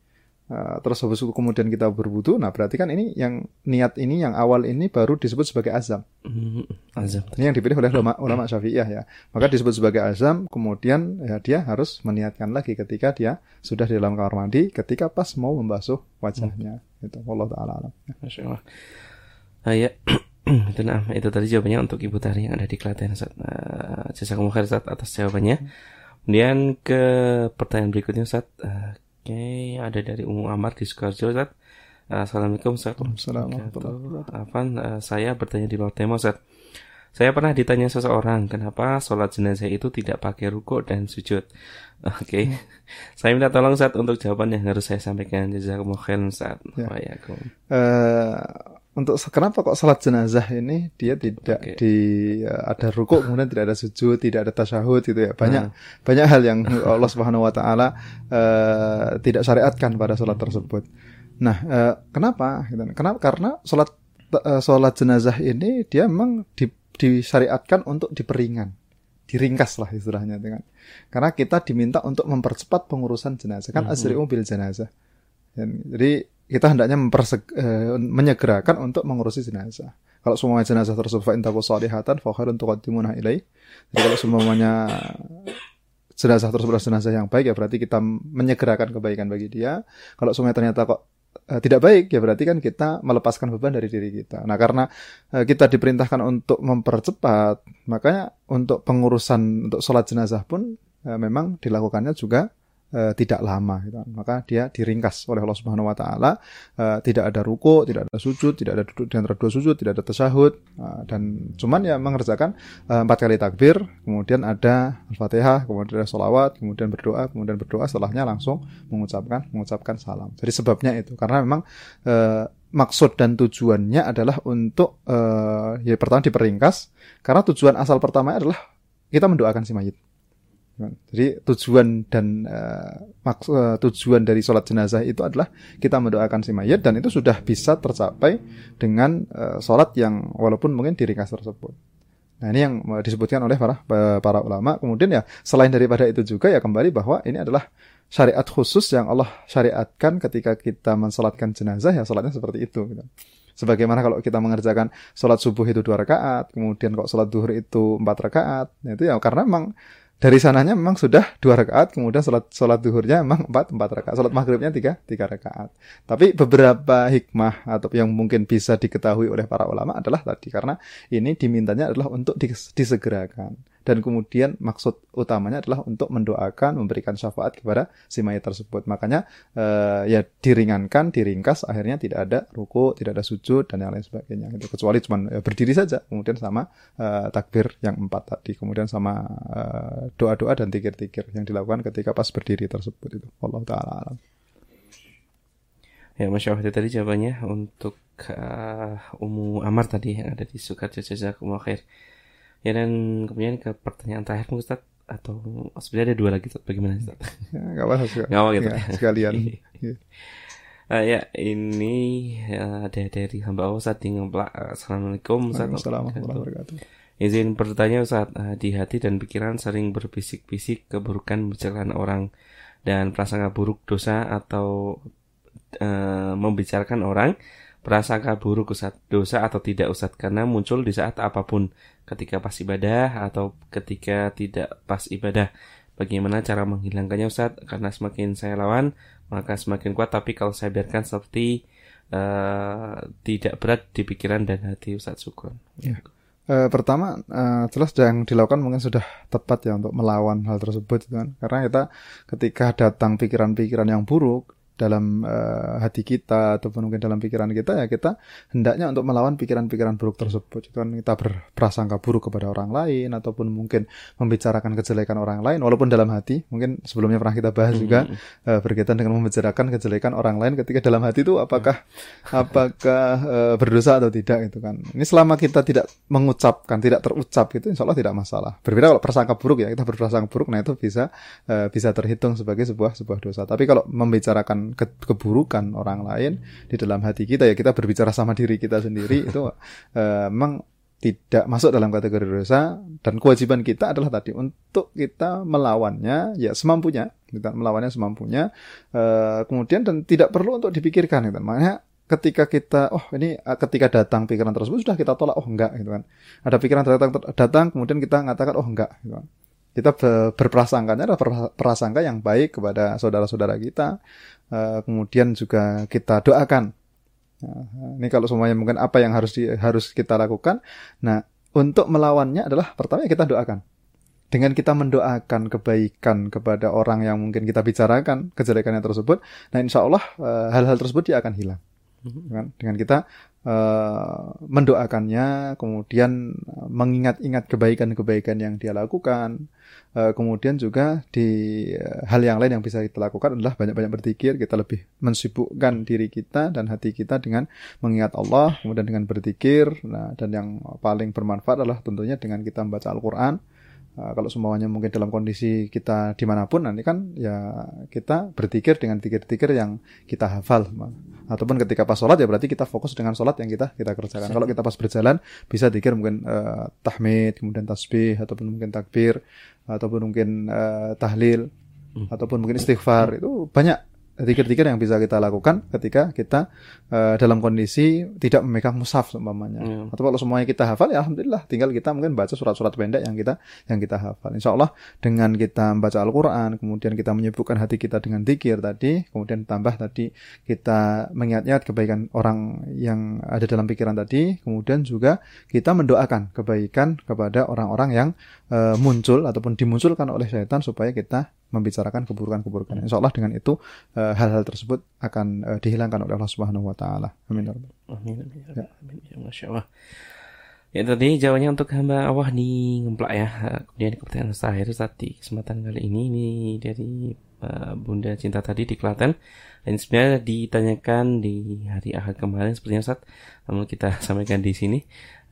uh, terus habis itu kemudian kita berwudhu, nah berarti kan ini yang niat ini yang awal ini baru disebut sebagai azam. Hmm. Azam. Ini yang dipilih oleh ulama, ulama Syafi'iyah ya. Maka disebut sebagai azam, kemudian ya dia harus meniatkan lagi ketika dia sudah di dalam kamar mandi, ketika pas mau membasuh wajahnya. Hmm. Itu Allah taala. Allah. Ah, ya. itu nah itu tadi jawabannya untuk Ibu Tari yang ada di Klaten Ustaz. Uh, jasa kamu Ustaz atas jawabannya. Kemudian ke pertanyaan berikutnya Ustaz. Oke, okay, ada dari Umu Amar di Sukarjo Ustaz. Assalamualaikum Ustaz. Assalamualaikum. Afan, uh, saya bertanya di luar tema Ustaz. Saya pernah ditanya seseorang kenapa sholat jenazah itu tidak pakai ruko dan sujud. Oke, okay. saya minta tolong saat untuk jawaban yang harus saya sampaikan. Jazakumullah khairan saat. Ya. Uh, untuk kenapa kok salat jenazah ini dia tidak okay. di uh, ada rukuk kemudian tidak ada sujud tidak ada tasyahud gitu ya banyak hmm. banyak hal yang Allah Subhanahu Wa Taala uh, tidak syariatkan pada salat tersebut. Nah uh, kenapa? Gitu. Kenapa? Karena salat uh, salat jenazah ini dia memang di, disyariatkan untuk diperingan, diringkas lah istilahnya dengan karena kita diminta untuk mempercepat pengurusan jenazah kan hmm. asri'u bil jenazah. Jadi kita hendaknya uh, menyegerakan untuk mengurusi jenazah. Kalau semua jenazah tersebut fa intaku salihatan fa khairun tuqaddimuna ilai. Jadi kalau semuanya jenazah tersebut jenazah yang baik ya berarti kita menyegerakan kebaikan bagi dia. Kalau semuanya ternyata kok uh, tidak baik ya berarti kan kita melepaskan beban dari diri kita. Nah, karena uh, kita diperintahkan untuk mempercepat, makanya untuk pengurusan untuk sholat jenazah pun uh, memang dilakukannya juga uh, tidak lama gitu. Maka dia diringkas oleh Allah Subhanahu wa taala uh, tidak ada ruku, tidak ada sujud, tidak ada duduk di antara dua sujud, tidak ada tasyahud uh, dan cuman ya mengerjakan empat kali takbir, kemudian ada Al-Fatihah, kemudian ada sholawat, kemudian berdoa, kemudian berdoa setelahnya langsung mengucapkan mengucapkan salam. Jadi sebabnya itu karena memang maksud dan tujuannya adalah untuk uh, ya pertama diperingkas karena tujuan asal pertama adalah kita mendoakan si mayit. Jadi tujuan dan uh, maks uh, tujuan dari sholat jenazah itu adalah kita mendoakan si mayat dan itu sudah bisa tercapai dengan uh, sholat yang walaupun mungkin diringkas tersebut. Nah ini yang disebutkan oleh para para ulama. Kemudian ya selain daripada itu juga ya kembali bahwa ini adalah syariat khusus yang Allah syariatkan ketika kita mensolatkan jenazah ya sholatnya seperti itu. Gitu. Sebagaimana kalau kita mengerjakan sholat subuh itu dua rakaat, kemudian kok sholat duhur itu empat rakaat, nah itu ya karena memang dari sananya memang sudah dua rakaat, kemudian sholat sholat duhurnya memang empat empat rakaat, sholat maghribnya tiga tiga rakaat. Tapi beberapa hikmah atau yang mungkin bisa diketahui oleh para ulama adalah tadi karena ini dimintanya adalah untuk disegerakan dan kemudian maksud utamanya adalah untuk mendoakan memberikan syafaat kepada si mayat tersebut. Makanya uh, ya diringankan diringkas akhirnya tidak ada ruku tidak ada sujud dan yang lain sebagainya gitu. kecuali cuma ya, berdiri saja kemudian sama uh, takbir yang empat tadi. Kemudian sama uh, doa-doa dan tikir-tikir yang dilakukan ketika pas berdiri tersebut itu. Allah taala alam. Ya, Masya Allah tadi jawabannya untuk uh, Umu Amar tadi yang ada di Sukat Jazakumullah Khair. Ya dan kemudian ke pertanyaan terakhir Ustaz atau sebenarnya ada dua lagi Ustaz bagaimana Ustaz? Ya, gak apa-apa Gak apa gitu. Ya, sekalian. uh, ya ini uh, ada dari hamba Allah Ustaz yang Assalamualaikum Ustaz. Assalamualaikum warahmatullahi wabarakatuh. Izin bertanya Ustaz, uh, di hati dan pikiran sering berbisik-bisik keburukan bicarakan orang dan prasangka buruk dosa atau uh, membicarakan orang prasangka buruk Ustaz, dosa atau tidak Ustaz karena muncul di saat apa pun ketika pas ibadah atau ketika tidak pas ibadah. Bagaimana cara menghilangkannya Ustaz? Karena semakin saya lawan, maka semakin kuat. Tapi kalau saya biarkan seperti uh, tidak berat di pikiran dan hati Ustaz Syukur. Ya. Uh, pertama uh, jelas yang dilakukan mungkin sudah tepat ya untuk melawan hal tersebut kan karena kita ketika datang pikiran-pikiran yang buruk dalam uh, hati kita ataupun mungkin dalam pikiran kita ya kita hendaknya untuk melawan pikiran-pikiran buruk tersebut. Itu kan kita berprasangka buruk kepada orang lain ataupun mungkin membicarakan kejelekan orang lain. Walaupun dalam hati mungkin sebelumnya pernah kita bahas juga hmm. uh, berkaitan dengan membicarakan kejelekan orang lain ketika dalam hati itu apakah apakah uh, berdosa atau tidak itu kan. Ini selama kita tidak mengucapkan tidak terucap itu insya Allah tidak masalah. Berbeda kalau prasangka buruk ya kita berprasangka buruk nah itu bisa uh, bisa terhitung sebagai sebuah sebuah dosa. Tapi kalau membicarakan ke keburukan orang lain di dalam hati kita. Ya kita berbicara sama diri kita sendiri itu uh, memang tidak masuk dalam kategori dosa. Dan kewajiban kita adalah tadi untuk kita melawannya ya semampunya. Kita melawannya semampunya. Uh, kemudian dan tidak perlu untuk dipikirkan gitu. makanya ketika kita oh ini ketika datang pikiran tersebut sudah kita tolak oh enggak gitu kan. Ada pikiran datang datang kemudian kita mengatakan oh enggak gitu kan. Kita berprasangkanya adalah prasangka yang baik kepada saudara-saudara kita. Eh, kemudian juga kita doakan. Nah, ini kalau semuanya mungkin apa yang harus di, harus kita lakukan. Nah, untuk melawannya adalah pertama kita doakan. Dengan kita mendoakan kebaikan kepada orang yang mungkin kita bicarakan kejelekannya tersebut, nah insya Allah eh, hal-hal tersebut dia akan hilang. Dengan, dengan kita uh, mendoakannya, kemudian mengingat-ingat kebaikan-kebaikan yang dia lakukan, kemudian juga di uh, hal yang lain yang bisa kita lakukan adalah banyak-banyak berpikir, kita lebih mensibukkan diri kita dan hati kita dengan mengingat Allah, kemudian dengan berpikir, nah dan yang paling bermanfaat adalah tentunya dengan kita membaca Al-Qur'an. Uh, kalau semuanya mungkin dalam kondisi kita di mana pun nanti kan ya kita berpikir dengan pikir-pikir yang kita hafal. Ataupun ketika pas sholat ya berarti kita fokus dengan sholat yang kita kita kerjakan. Kalau kita pas berjalan bisa dikir mungkin uh, tahmid kemudian tasbih ataupun mungkin takbir ataupun mungkin uh, tahlil hmm. ataupun mungkin istighfar itu banyak zikir-zikir yang bisa kita lakukan ketika kita uh, dalam kondisi tidak memegang mushaf umpamanya. Hmm. Atau kalau semuanya kita hafal ya alhamdulillah tinggal kita mungkin baca surat-surat pendek yang kita yang kita hafal. Insya Allah dengan kita membaca Al-Qur'an, kemudian kita menyibukkan hati kita dengan zikir tadi, kemudian tambah tadi kita mengingat-ingat kebaikan orang yang ada dalam pikiran tadi, kemudian juga kita mendoakan kebaikan kepada orang-orang yang uh, muncul ataupun dimunculkan oleh setan supaya kita membicarakan keburukan-keburukan. Insya Allah dengan itu uh, hal-hal tersebut akan uh, dihilangkan oleh Allah Subhanahu Wa Taala. Amin. Ya amin. Ya. Amin. Ya, Masya Allah. Ya tadi jawabannya untuk hamba Allah di ngemplak ya. Kemudian pertanyaan terakhir saat di kesempatan kali ini ini dari uh, Bunda Cinta tadi di Klaten. Dan sebenarnya ditanyakan di hari Ahad kemarin sepertinya saat namun kita sampaikan di sini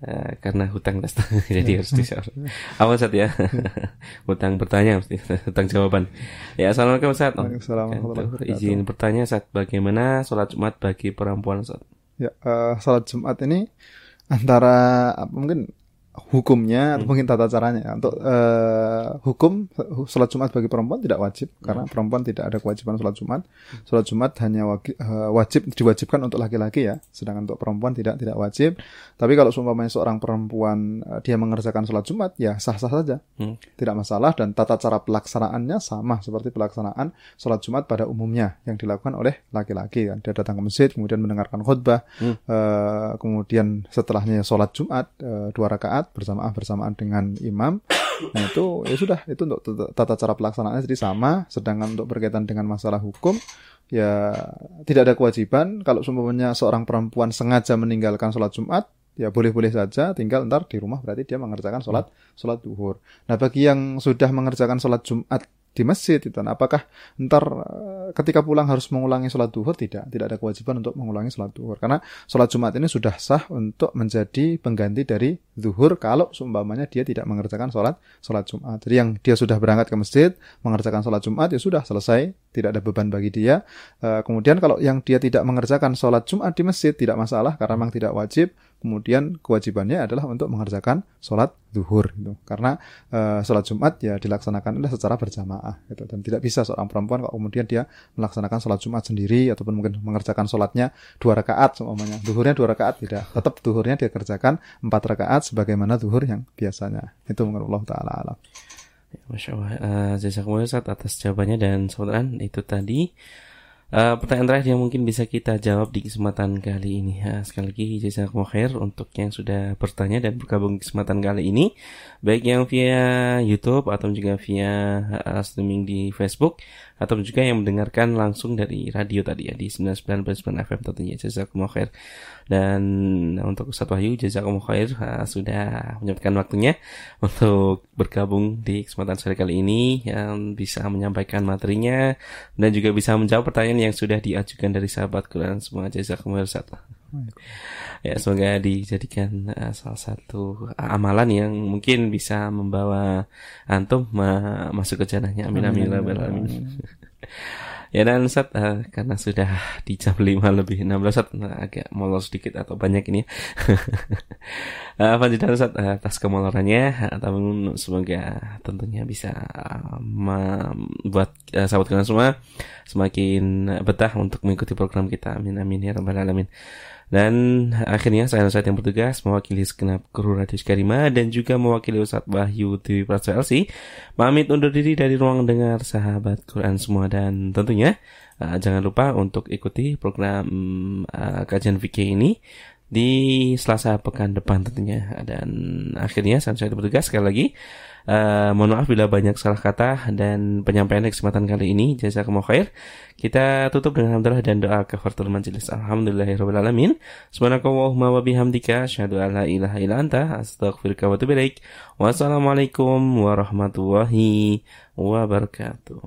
uh, karena hutang jadi harus dijawab. Awal saat ya. hutang bertanya mesti hutang jawaban. Ya assalamualaikum Ustaz. Waalaikumsalam. Izin bertanya saat bagaimana sholat Jumat bagi perempuan Ustaz? Ya, uh, sholat Jumat ini antara apa, mungkin hukumnya atau hmm. mungkin tata caranya ya. untuk uh, hukum sholat Jumat bagi perempuan tidak wajib hmm. karena perempuan tidak ada kewajiban sholat Jumat sholat Jumat hanya wajib, uh, eh, wajib diwajibkan untuk laki-laki ya sedangkan untuk perempuan tidak tidak wajib tapi kalau seumpamanya seorang perempuan uh, dia mengerjakan sholat Jumat ya sah-sah saja hmm. tidak masalah dan tata cara pelaksanaannya sama seperti pelaksanaan sholat Jumat pada umumnya yang dilakukan oleh laki-laki kan dia datang ke masjid kemudian mendengarkan khutbah hmm. uh, kemudian setelahnya sholat Jumat uh, dua rakaat rakaat bersamaan bersamaan dengan imam. Nah itu ya sudah itu untuk tata cara pelaksanaannya jadi sama. Sedangkan untuk berkaitan dengan masalah hukum ya tidak ada kewajiban kalau semuanya seorang perempuan sengaja meninggalkan sholat Jumat ya boleh-boleh saja tinggal ntar di rumah berarti dia mengerjakan sholat sholat duhur. Nah bagi yang sudah mengerjakan sholat Jumat di masjid itu apakah ntar eh, ketika pulang harus mengulangi sholat duhur? Tidak. Tidak ada kewajiban untuk mengulangi sholat duhur. Karena sholat jumat ini sudah sah untuk menjadi pengganti dari duhur kalau seumpamanya dia tidak mengerjakan sholat sholat jumat. Jadi yang dia sudah berangkat ke masjid mengerjakan sholat jumat ya sudah selesai. Tidak ada beban bagi dia. Eh, kemudian kalau yang dia tidak mengerjakan sholat jumat di masjid tidak masalah karena memang tidak wajib kemudian kewajibannya adalah untuk mengerjakan sholat duhur gitu. karena uh, sholat jumat ya dilaksanakan adalah secara berjamaah gitu. dan tidak bisa seorang perempuan kalau kemudian dia melaksanakan sholat jumat sendiri ataupun mungkin mengerjakan sholatnya dua rakaat semuanya duhurnya dua rakaat tidak tetap duhurnya dia kerjakan empat rakaat sebagaimana duhur yang biasanya. Itu menurut Allah taala alam. Ya, Masya Allah, uh, jazakumullah atas jawabannya. Dan saudara itu tadi Uh, pertanyaan terakhir yang mungkin bisa kita jawab di kesempatan kali ini. Uh, sekali lagi jazakumullah khair untuk yang sudah bertanya dan bergabung di kesempatan kali ini, baik yang via YouTube atau juga via uh, streaming di Facebook atau juga yang mendengarkan langsung dari radio tadi ya di 99.9 FM tentunya jazakumullah khair. Dan untuk Ustaz Wahyu jazakumullah khair uh, sudah menyempatkan waktunya untuk bergabung di kesempatan sore kali ini yang bisa menyampaikan materinya dan juga bisa menjawab pertanyaan yang sudah diajukan dari sahabat Quran semua jazakumullah Ustaz. Ya semoga dijadikan uh, salah satu amalan yang mungkin bisa membawa antum ma masuk ke jannahnya. Amin amin amin. amin. amin. Ya dan Ustaz uh, karena sudah di jam 5 lebih 16 Ustaz nah, agak molor sedikit atau banyak ini uh, Panjidan Ustaz uh, atas kemolorannya uh, semoga tentunya bisa uh, membuat uh, sahabat kalian semua semakin betah untuk mengikuti program kita amin amin ya rabbal alamin dan akhirnya saya Ustaz yang bertugas mewakili segenap kru Radio Skarima dan juga mewakili Ustaz Wahyu Dewi Praso LC. Pamit undur diri dari ruang dengar sahabat Quran semua dan tentunya uh, jangan lupa untuk ikuti program uh, kajian fikih ini di Selasa pekan depan tentunya. Dan akhirnya saya bertugas sekali lagi Uh, mohon maaf bila banyak salah kata dan penyampaian kesempatan kali ini. Jazakumullah khair. Kita tutup dengan hamdalah dan doa kafaratul majelis. Alhamdulillahirabbil alamin. Subhanakallahumma wa bihamdika asyhadu an la ilaha illa anta astaghfiruka wa atubu ilaik. Wassalamualaikum warahmatullahi wabarakatuh.